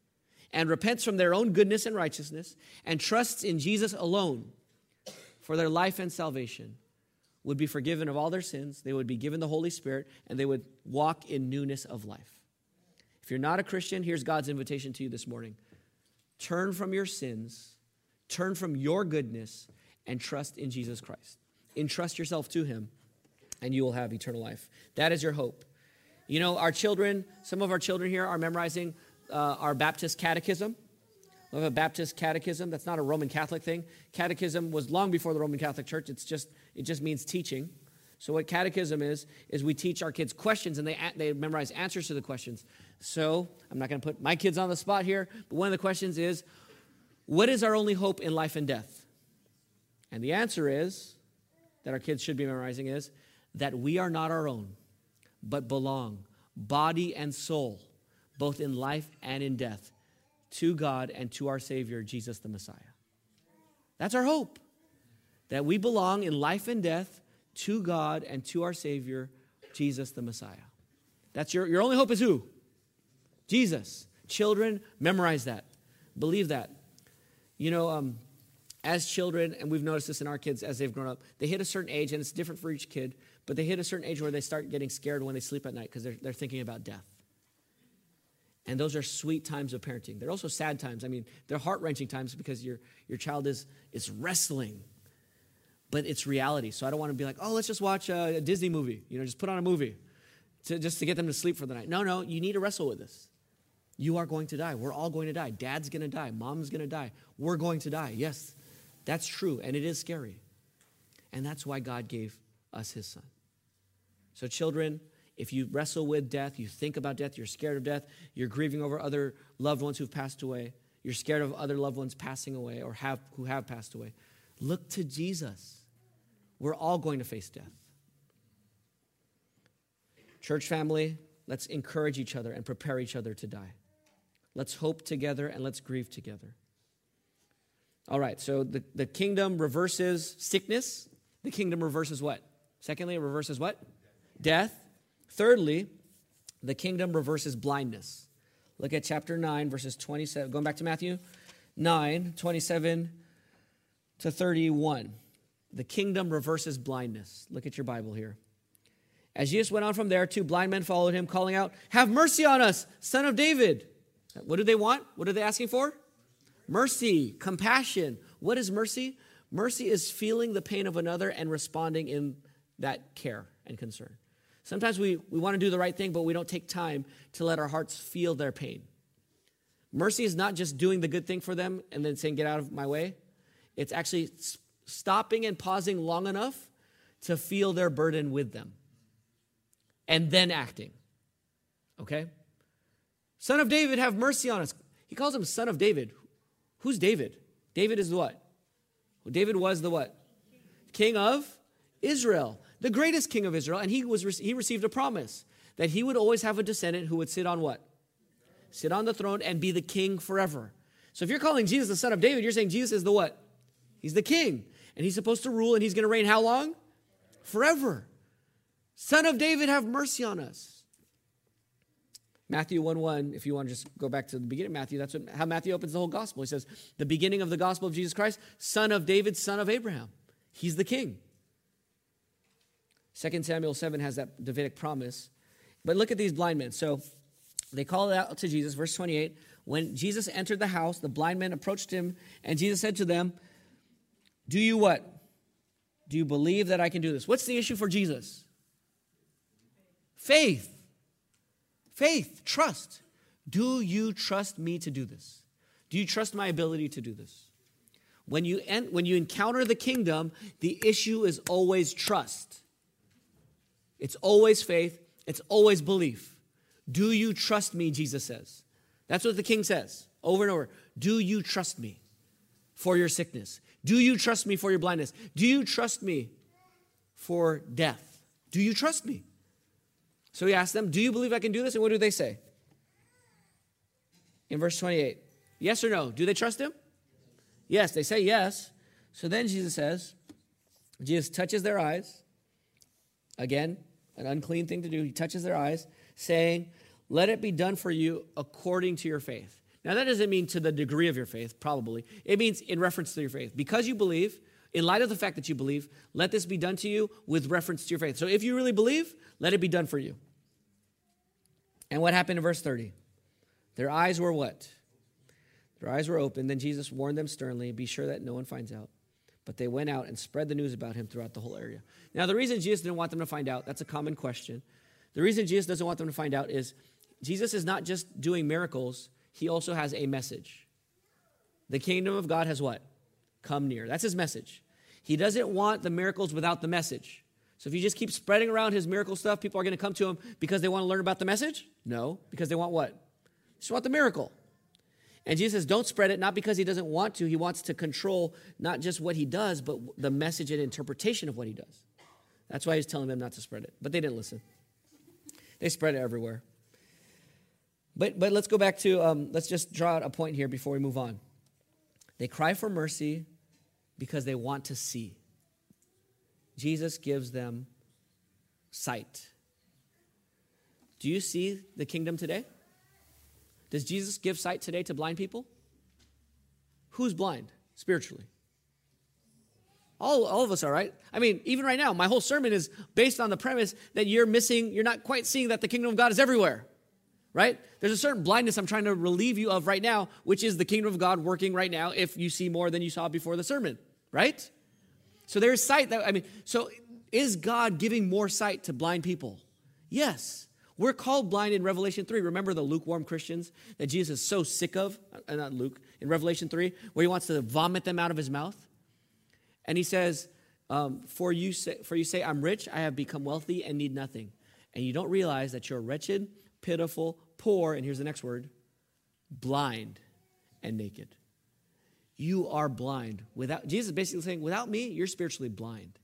and repents from their own goodness and righteousness and trusts in Jesus alone for their life and salvation would be forgiven of all their sins, they would be given the Holy Spirit, and they would walk in newness of life. If you're not a Christian, here's God's invitation to you this morning turn from your sins, turn from your goodness, and trust in Jesus Christ. Entrust yourself to Him, and you will have eternal life. That is your hope. You know, our children, some of our children here are memorizing uh, our Baptist catechism. We have a Baptist catechism. That's not a Roman Catholic thing. Catechism was long before the Roman Catholic Church. It's just, it just means teaching. So what catechism is is we teach our kids questions and they they memorize answers to the questions. So I'm not going to put my kids on the spot here, but one of the questions is, what is our only hope in life and death? And the answer is that our kids should be memorizing is that we are not our own, but belong, body and soul, both in life and in death, to God and to our Savior, Jesus the Messiah. That's our hope. That we belong in life and death to God and to our Savior, Jesus the Messiah. That's your, your only hope is who? Jesus. Children, memorize that. Believe that. You know, um, as children, and we've noticed this in our kids as they've grown up, they hit a certain age, and it's different for each kid, but they hit a certain age where they start getting scared when they sleep at night because they're, they're thinking about death. And those are sweet times of parenting. They're also sad times. I mean, they're heart wrenching times because your, your child is, is wrestling but it's reality. So I don't want to be like, oh, let's just watch a, a Disney movie. You know, just put on a movie to, just to get them to sleep for the night. No, no, you need to wrestle with this. You are going to die. We're all going to die. Dad's going to die. Mom's going to die. We're going to die. Yes, that's true. And it is scary. And that's why God gave us his son. So, children, if you wrestle with death, you think about death, you're scared of death, you're grieving over other loved ones who've passed away, you're scared of other loved ones passing away or have, who have passed away, look to Jesus. We're all going to face death. Church family, let's encourage each other and prepare each other to die. Let's hope together and let's grieve together. All right, so the, the kingdom reverses sickness. The kingdom reverses what? Secondly, it reverses what? Death. Thirdly, the kingdom reverses blindness. Look at chapter 9, verses 27. Going back to Matthew 9, 27 to 31 the kingdom reverses blindness. Look at your Bible here. As Jesus went on from there, two blind men followed him, calling out, Have mercy on us, son of David. What do they want? What are they asking for? Mercy, compassion. What is mercy? Mercy is feeling the pain of another and responding in that care and concern. Sometimes we, we want to do the right thing, but we don't take time to let our hearts feel their pain. Mercy is not just doing the good thing for them and then saying, Get out of my way. It's actually stopping and pausing long enough to feel their burden with them and then acting. Okay? Son of David, have mercy on us. He calls him son of David. Who's David? David is the what? Well, David was the what? King of Israel, the greatest king of Israel, and he was he received a promise that he would always have a descendant who would sit on what? Sit on the throne and be the king forever. So if you're calling Jesus the son of David, you're saying Jesus is the what? He's the king. And he's supposed to rule and he's going to reign how long? Forever. Son of David, have mercy on us. Matthew 1 1, if you want to just go back to the beginning of Matthew, that's what, how Matthew opens the whole gospel. He says, The beginning of the gospel of Jesus Christ, son of David, son of Abraham. He's the king. 2 Samuel 7 has that Davidic promise. But look at these blind men. So they call out to Jesus, verse 28. When Jesus entered the house, the blind men approached him, and Jesus said to them, Do you what? Do you believe that I can do this? What's the issue for Jesus? Faith. Faith, trust. Do you trust me to do this? Do you trust my ability to do this? When you, en- when you encounter the kingdom, the issue is always trust. It's always faith, it's always belief. Do you trust me? Jesus says. That's what the king says over and over. Do you trust me for your sickness? Do you trust me for your blindness? Do you trust me for death? Do you trust me? So he asked them, Do you believe I can do this? And what do they say? In verse 28, yes or no? Do they trust him? Yes, they say yes. So then Jesus says, Jesus touches their eyes. Again, an unclean thing to do. He touches their eyes, saying, Let it be done for you according to your faith. Now, that doesn't mean to the degree of your faith, probably. It means in reference to your faith. Because you believe, in light of the fact that you believe, let this be done to you with reference to your faith. So if you really believe, let it be done for you. And what happened in verse 30? Their eyes were what? Their eyes were open. Then Jesus warned them sternly, Be sure that no one finds out. But they went out and spread the news about him throughout the whole area. Now, the reason Jesus didn't want them to find out, that's a common question. The reason Jesus doesn't want them to find out is Jesus is not just doing miracles, he also has a message. The kingdom of God has what? Come near. That's his message. He doesn't want the miracles without the message. So if you just keep spreading around his miracle stuff, people are going to come to him because they want to learn about the message? No, because they want what? They just want the miracle. And Jesus says, don't spread it, not because he doesn't want to. He wants to control not just what he does, but the message and interpretation of what he does. That's why he's telling them not to spread it. But they didn't listen. They spread it everywhere. But, but let's go back to, um, let's just draw out a point here before we move on. They cry for mercy because they want to see. Jesus gives them sight. Do you see the kingdom today? Does Jesus give sight today to blind people? Who's blind spiritually? All, all of us are, right? I mean, even right now, my whole sermon is based on the premise that you're missing, you're not quite seeing that the kingdom of God is everywhere, right? There's a certain blindness I'm trying to relieve you of right now, which is the kingdom of God working right now if you see more than you saw before the sermon, right? So there's sight that, I mean, so is God giving more sight to blind people? Yes. We're called blind in Revelation 3. Remember the lukewarm Christians that Jesus is so sick of? Uh, not Luke, in Revelation 3, where he wants to vomit them out of his mouth. And he says, um, for, you say, for you say, I'm rich, I have become wealthy, and need nothing. And you don't realize that you're wretched, pitiful, poor, and here's the next word blind and naked. You are blind. Without Jesus is basically saying, without me, you're spiritually blind.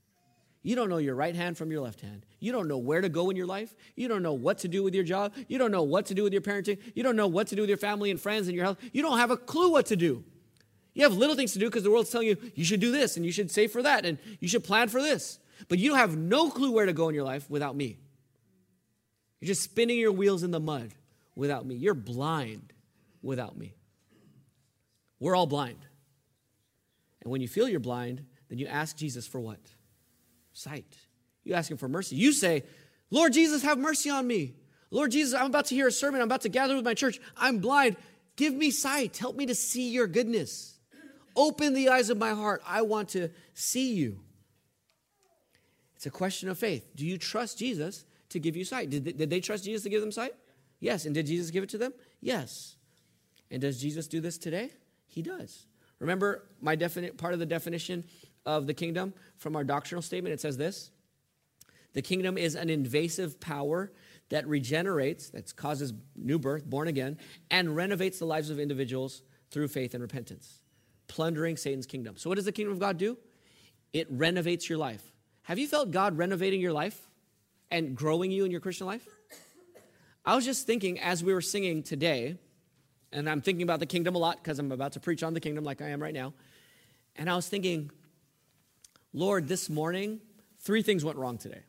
You don't know your right hand from your left hand. You don't know where to go in your life. You don't know what to do with your job. You don't know what to do with your parenting. You don't know what to do with your family and friends and your health. You don't have a clue what to do. You have little things to do because the world's telling you you should do this and you should save for that and you should plan for this. But you have no clue where to go in your life without me. You're just spinning your wheels in the mud without me. You're blind without me. We're all blind. And when you feel you're blind, then you ask Jesus for what? Sight. You ask him for mercy. You say, Lord Jesus, have mercy on me. Lord Jesus, I'm about to hear a sermon. I'm about to gather with my church. I'm blind. Give me sight. Help me to see your goodness. Open the eyes of my heart. I want to see you. It's a question of faith. Do you trust Jesus to give you sight? Did they, did they trust Jesus to give them sight? Yes. And did Jesus give it to them? Yes. And does Jesus do this today? He does. Remember my definite part of the definition of the kingdom from our doctrinal statement? It says this The kingdom is an invasive power that regenerates, that causes new birth, born again, and renovates the lives of individuals through faith and repentance, plundering Satan's kingdom. So, what does the kingdom of God do? It renovates your life. Have you felt God renovating your life and growing you in your Christian life? I was just thinking as we were singing today, and I'm thinking about the kingdom a lot because I'm about to preach on the kingdom like I am right now. And I was thinking, Lord, this morning, three things went wrong today.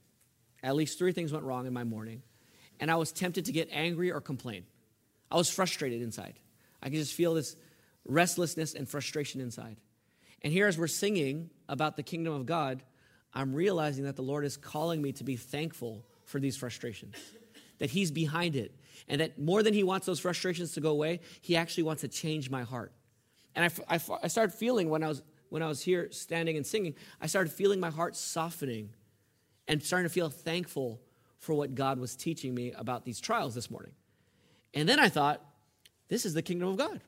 At least three things went wrong in my morning and I was tempted to get angry or complain. I was frustrated inside. I could just feel this restlessness and frustration inside. And here, as we're singing about the kingdom of God, I'm realizing that the Lord is calling me to be thankful for these frustrations, that He's behind it, and that more than He wants those frustrations to go away, He actually wants to change my heart. And I, I, I started feeling when I, was, when I was here standing and singing, I started feeling my heart softening and starting to feel thankful for what God was teaching me about these trials this morning. And then I thought, this is the kingdom of God.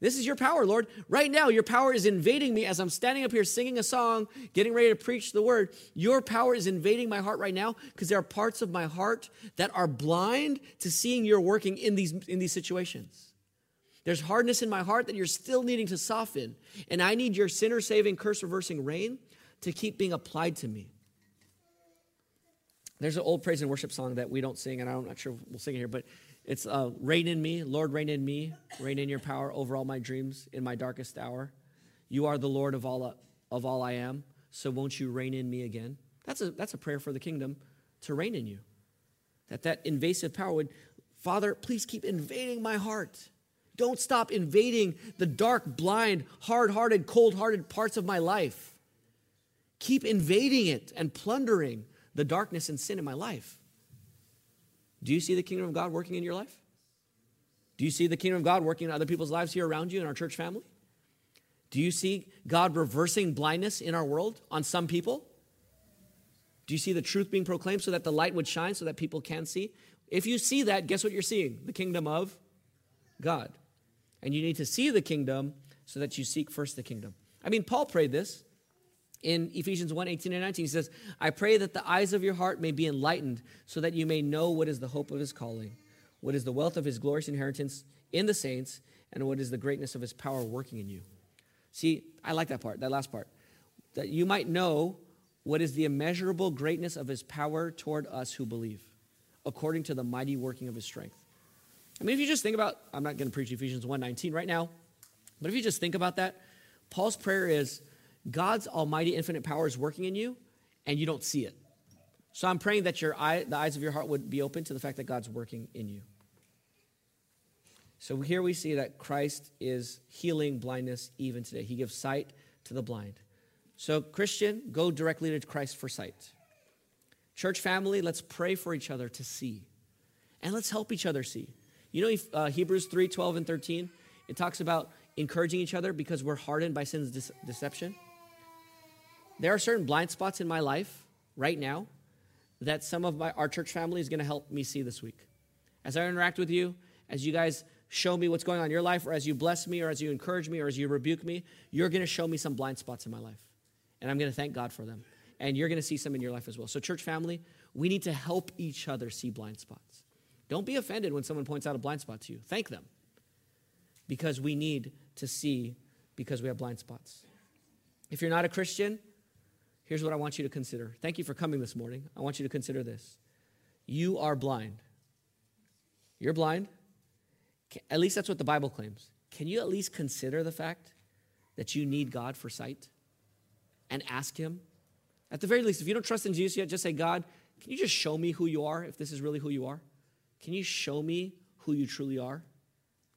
This is your power, Lord. Right now, your power is invading me as I'm standing up here singing a song, getting ready to preach the word. Your power is invading my heart right now because there are parts of my heart that are blind to seeing you're working in these, in these situations. There's hardness in my heart that you're still needing to soften. And I need your sinner saving, curse reversing reign to keep being applied to me. There's an old praise and worship song that we don't sing, and I'm not sure we'll sing it here, but it's uh, Reign in me, Lord, reign in me, reign in your power over all my dreams in my darkest hour. You are the Lord of all, uh, of all I am, so won't you reign in me again? That's a, that's a prayer for the kingdom to reign in you. That that invasive power would, Father, please keep invading my heart. Don't stop invading the dark, blind, hard hearted, cold hearted parts of my life. Keep invading it and plundering the darkness and sin in my life. Do you see the kingdom of God working in your life? Do you see the kingdom of God working in other people's lives here around you in our church family? Do you see God reversing blindness in our world on some people? Do you see the truth being proclaimed so that the light would shine so that people can see? If you see that, guess what you're seeing? The kingdom of God. And you need to see the kingdom so that you seek first the kingdom. I mean, Paul prayed this in Ephesians 1 18 and 19, he says, I pray that the eyes of your heart may be enlightened, so that you may know what is the hope of his calling, what is the wealth of his glorious inheritance in the saints, and what is the greatness of his power working in you. See, I like that part, that last part. That you might know what is the immeasurable greatness of his power toward us who believe, according to the mighty working of his strength. I mean, if you just think about, I'm not going to preach Ephesians 1:19 right now, but if you just think about that, Paul's prayer is, God's almighty infinite power is working in you and you don't see it. So I'm praying that your eye, the eyes of your heart would be open to the fact that God's working in you. So here we see that Christ is healing blindness even today. He gives sight to the blind. So, Christian, go directly to Christ for sight. Church family, let's pray for each other to see. And let's help each other see. You know, uh, Hebrews 3 12 and 13, it talks about encouraging each other because we're hardened by sin's de- deception. There are certain blind spots in my life right now that some of my, our church family is going to help me see this week. As I interact with you, as you guys show me what's going on in your life, or as you bless me, or as you encourage me, or as you rebuke me, you're going to show me some blind spots in my life. And I'm going to thank God for them. And you're going to see some in your life as well. So, church family, we need to help each other see blind spots. Don't be offended when someone points out a blind spot to you. Thank them. Because we need to see because we have blind spots. If you're not a Christian, Here's what I want you to consider. Thank you for coming this morning. I want you to consider this. You are blind. You're blind. At least that's what the Bible claims. Can you at least consider the fact that you need God for sight and ask Him? At the very least, if you don't trust in Jesus yet, just say, God, can you just show me who you are if this is really who you are? Can you show me who you truly are?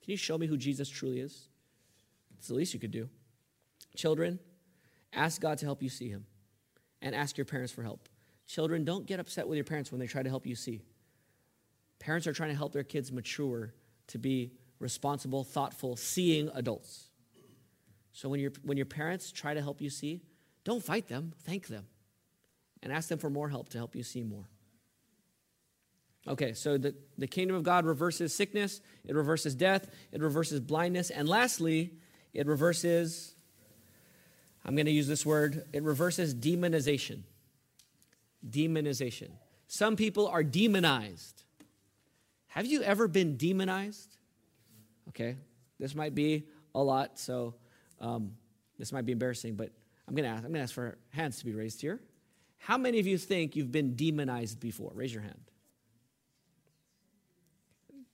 Can you show me who Jesus truly is? It's the least you could do. Children, ask God to help you see Him and ask your parents for help. Children, don't get upset with your parents when they try to help you see. Parents are trying to help their kids mature to be responsible, thoughtful, seeing adults. So when, you when your parents try to help you see, don't fight them, thank them, and ask them for more help to help you see more. Okay, so the, the kingdom of God reverses sickness, it reverses death, it reverses blindness, and lastly, it reverses, I'm going to use this word, it reverses demonization. Demonization. Some people are demonized. Have you ever been demonized? Okay, this might be a lot, so um, this might be embarrassing, but I'm going to ask. I'm going to ask for hands to be raised here. How many of you think you've been demonized before? Raise your hand.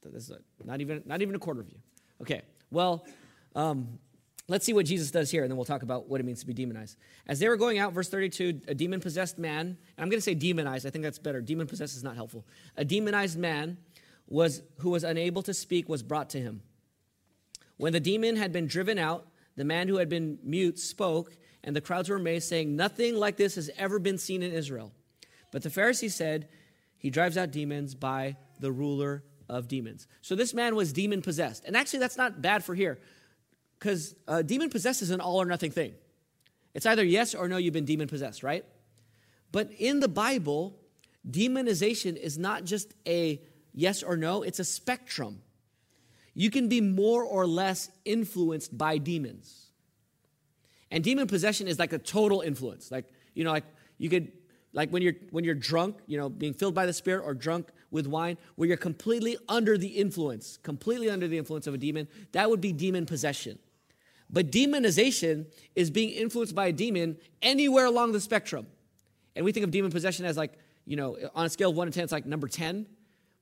This is not even not even a quarter of you. Okay. Well, um, let's see what Jesus does here, and then we'll talk about what it means to be demonized. As they were going out, verse 32, a demon possessed man, and I'm going to say demonized. I think that's better. Demon possessed is not helpful. A demonized man was who was unable to speak was brought to him. When the demon had been driven out, the man who had been mute spoke, and the crowds were amazed, saying, Nothing like this has ever been seen in Israel. But the Pharisees said, He drives out demons by the ruler of demons. So this man was demon possessed. And actually, that's not bad for here, because uh, demon possessed is an all or nothing thing. It's either yes or no, you've been demon possessed, right? But in the Bible, demonization is not just a yes or no, it's a spectrum. You can be more or less influenced by demons. And demon possession is like a total influence. Like, you know, like you could like when you're when you're drunk, you know, being filled by the spirit or drunk with wine, where you're completely under the influence, completely under the influence of a demon, that would be demon possession. But demonization is being influenced by a demon anywhere along the spectrum. And we think of demon possession as like, you know, on a scale of 1 to 10, it's like number 10.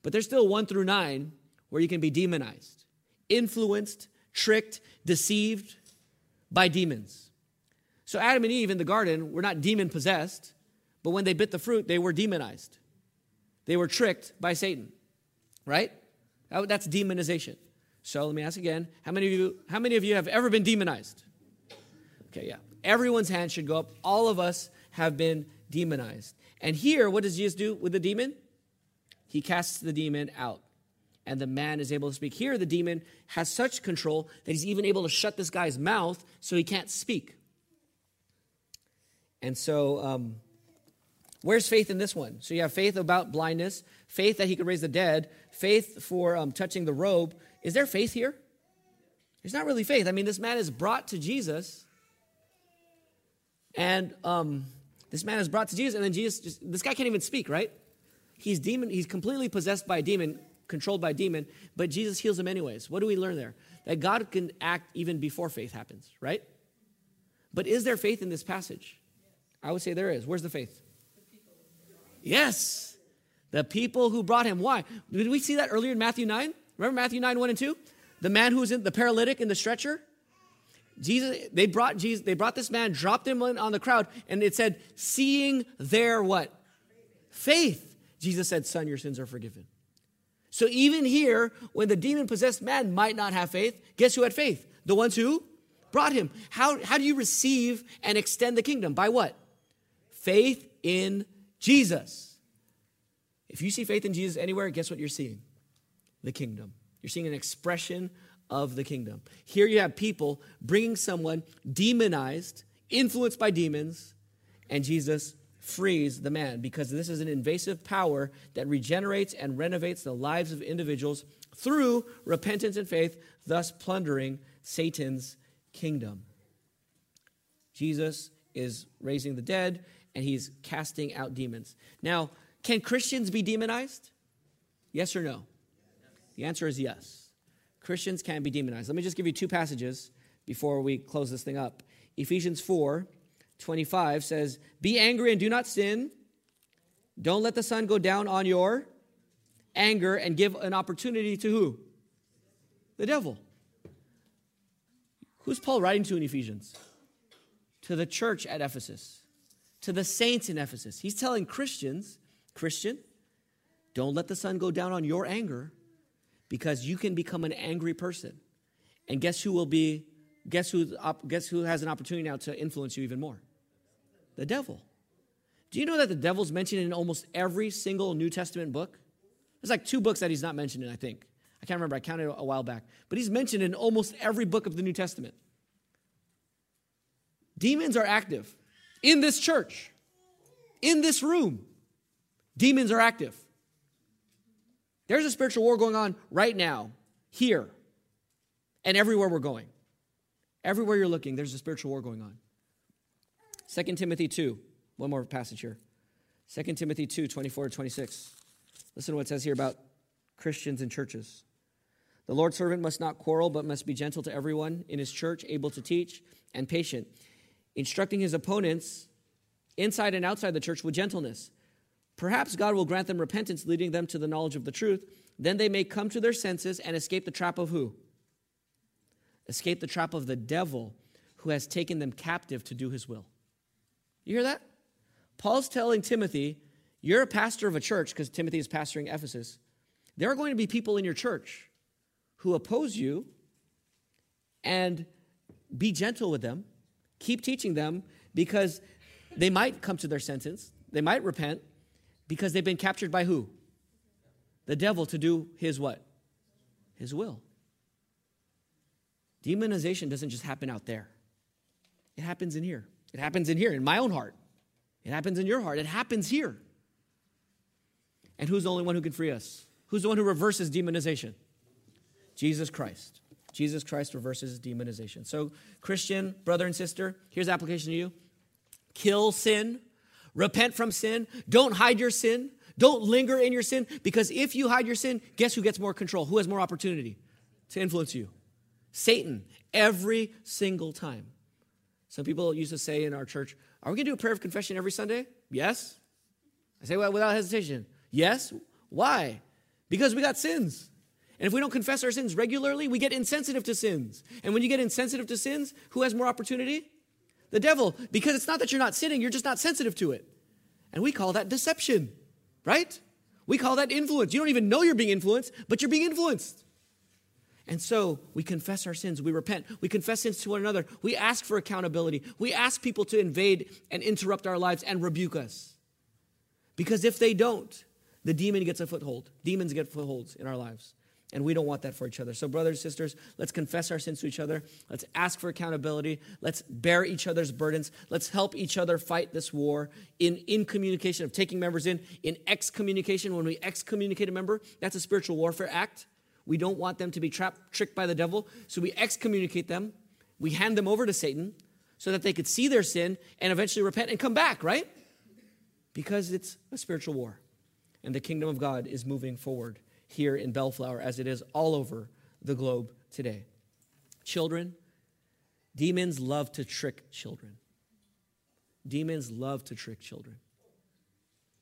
But there's still 1 through 9 where you can be demonized influenced, tricked, deceived by demons. So Adam and Eve in the garden were not demon possessed, but when they bit the fruit, they were demonized. They were tricked by Satan, right? That's demonization. So let me ask again: How many of you? How many of you have ever been demonized? Okay, yeah. Everyone's hand should go up. All of us have been demonized. And here, what does Jesus do with the demon? He casts the demon out and the man is able to speak. Here, the demon has such control that he's even able to shut this guy's mouth so he can't speak. And so, um, where's faith in this one? So, you have faith about blindness, faith that he could raise the dead, faith for um, touching the robe. Is there faith here? There's not really faith. I mean, this man is brought to Jesus, and um, this man is brought to Jesus, and then Jesus, just, this guy can't even speak, right? He's demon. He's completely possessed by a demon controlled by a demon, but Jesus heals him anyways. What do we learn there? That God can act even before faith happens, right? But is there faith in this passage? I would say there is. Where's the faith? Yes. The people who brought him. Why? Did we see that earlier in Matthew 9? Remember Matthew 9, 1 and 2? The man who was in the paralytic in the stretcher? Jesus, they brought Jesus, they brought this man, dropped him on the crowd, and it said, seeing their what? Faith. Jesus said, Son, your sins are forgiven. So even here, when the demon possessed man might not have faith, guess who had faith? The ones who brought him. How, how do you receive and extend the kingdom? By what? Faith in Jesus. If you see faith in Jesus anywhere, guess what you're seeing? The kingdom. You're seeing an expression of the kingdom. Here you have people bringing someone demonized, influenced by demons, and Jesus frees the man because this is an invasive power that regenerates and renovates the lives of individuals through repentance and faith, thus plundering Satan's kingdom. Jesus is raising the dead and he's casting out demons. Now, can Christians be demonized? Yes or no? The answer is yes. Christians can be demonized. Let me just give you two passages before we close this thing up. Ephesians 4 25 says, Be angry and do not sin. Don't let the sun go down on your anger and give an opportunity to who? The devil. Who's Paul writing to in Ephesians? To the church at Ephesus, to the saints in Ephesus. He's telling Christians, Christian, don't let the sun go down on your anger because you can become an angry person. And guess who will be guess who, guess who has an opportunity now to influence you even more? The devil. Do you know that the devil's mentioned in almost every single New Testament book? There's like two books that he's not mentioned in, I think. I can't remember, I counted a while back. But he's mentioned in almost every book of the New Testament. Demons are active in this church, in this room. Demons are active. There's a spiritual war going on right now, here, and everywhere we're going. Everywhere you're looking, there's a spiritual war going on. 2 Timothy 2, one more passage here. 2 Timothy 2, 24 to 26. Listen to what it says here about Christians and churches. The Lord's servant must not quarrel, but must be gentle to everyone in his church, able to teach, and patient, instructing his opponents inside and outside the church with gentleness. Perhaps God will grant them repentance, leading them to the knowledge of the truth. Then they may come to their senses and escape the trap of who? Escape the trap of the devil who has taken them captive to do his will. You hear that? Paul's telling Timothy, you're a pastor of a church, because Timothy is pastoring Ephesus. There are going to be people in your church who oppose you, and be gentle with them. Keep teaching them because they might come to their sentence, they might repent, because they've been captured by who? The devil to do his what? His will. Demonization doesn't just happen out there. It happens in here. It happens in here, in my own heart. It happens in your heart. It happens here. And who's the only one who can free us? Who's the one who reverses demonization? Jesus Christ. Jesus Christ reverses demonization. So, Christian, brother and sister, here's application to you kill sin, repent from sin, don't hide your sin, don't linger in your sin, because if you hide your sin, guess who gets more control? Who has more opportunity to influence you? Satan, every single time. Some people used to say in our church, Are we going to do a prayer of confession every Sunday? Yes. I say well, without hesitation. Yes. Why? Because we got sins. And if we don't confess our sins regularly, we get insensitive to sins. And when you get insensitive to sins, who has more opportunity? The devil. Because it's not that you're not sinning, you're just not sensitive to it. And we call that deception, right? We call that influence. You don't even know you're being influenced, but you're being influenced. And so we confess our sins, we repent, we confess sins to one another, we ask for accountability, we ask people to invade and interrupt our lives and rebuke us. Because if they don't, the demon gets a foothold. Demons get footholds in our lives. And we don't want that for each other. So, brothers and sisters, let's confess our sins to each other. Let's ask for accountability. Let's bear each other's burdens. Let's help each other fight this war in, in communication of taking members in, in excommunication. When we excommunicate a member, that's a spiritual warfare act. We don't want them to be trapped, tricked by the devil. So we excommunicate them. We hand them over to Satan so that they could see their sin and eventually repent and come back, right? Because it's a spiritual war. And the kingdom of God is moving forward here in Bellflower as it is all over the globe today. Children, demons love to trick children. Demons love to trick children.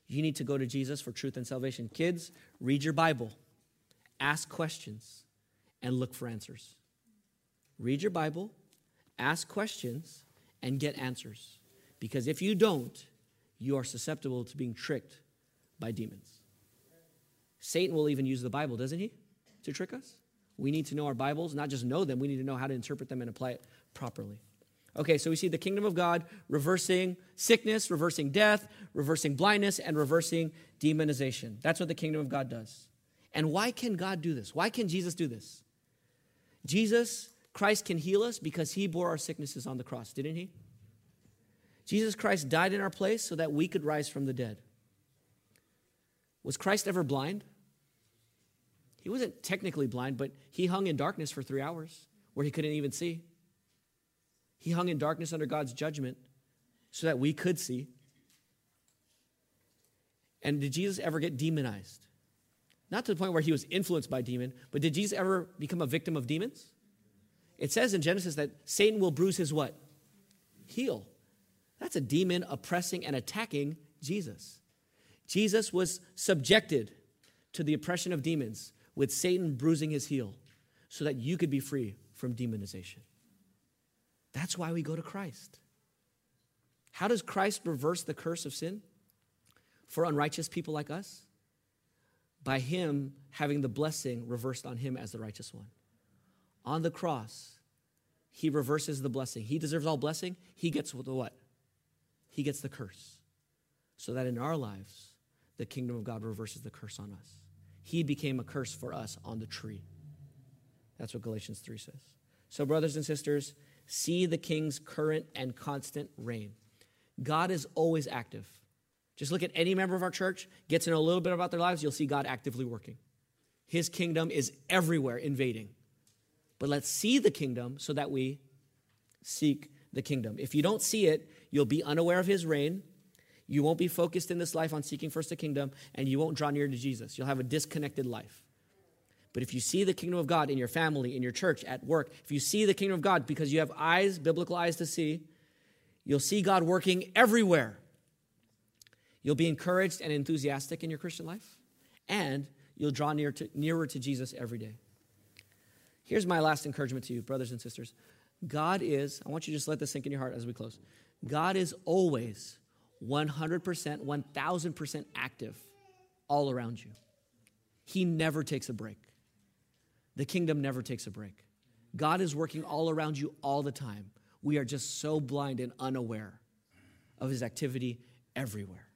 You need to go to Jesus for truth and salvation. Kids, read your Bible ask questions, and look for answers. Read your Bible, ask questions, and get answers. Because if you don't, you are susceptible to being tricked by demons. Satan will even use the Bible, doesn't he, to trick us? We need to know our Bibles, not just know them, we need to know how to interpret them and apply it properly. Okay, so we see the kingdom of God reversing sickness, reversing death, reversing blindness, and reversing demonization. That's what the kingdom of God does. And why can God do this? Why can Jesus do this? Jesus, Christ can heal us because he bore our sicknesses on the cross, didn't he? Jesus Christ died in our place so that we could rise from the dead. Was Christ ever blind? He wasn't technically blind, but he hung in darkness for three hours where he couldn't even see. He hung in darkness under God's judgment so that we could see. And did Jesus ever get demonized? Not to the point where he was influenced by demon, but did Jesus ever become a victim of demons? It says in Genesis that Satan will bruise his what? Heel. That's a demon oppressing and attacking Jesus. Jesus was subjected to the oppression of demons with Satan bruising his heel so that you could be free from demonization. That's why we go to Christ. How does Christ reverse the curse of sin for unrighteous people like us? by him having the blessing reversed on him as the righteous one. On the cross, he reverses the blessing. He deserves all blessing. He gets the what? He gets the curse. so that in our lives, the kingdom of God reverses the curse on us. He became a curse for us on the tree. That's what Galatians 3 says. So, brothers and sisters, see the king's current and constant reign. God is always active. Just look at any member of our church, get to know a little bit about their lives, you'll see God actively working. His kingdom is everywhere invading. But let's see the kingdom so that we seek the kingdom. If you don't see it, you'll be unaware of his reign. You won't be focused in this life on seeking first the kingdom, and you won't draw near to Jesus. You'll have a disconnected life. But if you see the kingdom of God in your family, in your church, at work, if you see the kingdom of God because you have eyes, biblical eyes to see, you'll see God working everywhere. You'll be encouraged and enthusiastic in your Christian life, and you'll draw near to, nearer to Jesus every day. Here's my last encouragement to you, brothers and sisters. God is, I want you to just let this sink in your heart as we close. God is always 100%, 1000% active all around you. He never takes a break. The kingdom never takes a break. God is working all around you all the time. We are just so blind and unaware of his activity everywhere.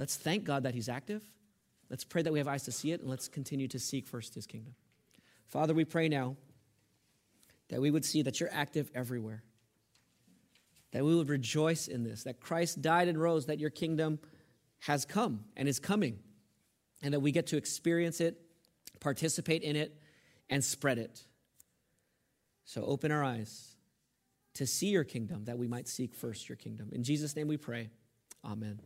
Let's thank God that He's active. Let's pray that we have eyes to see it, and let's continue to seek first His kingdom. Father, we pray now that we would see that you're active everywhere, that we would rejoice in this, that Christ died and rose, that your kingdom has come and is coming, and that we get to experience it, participate in it, and spread it. So open our eyes to see your kingdom, that we might seek first your kingdom. In Jesus' name we pray. Amen.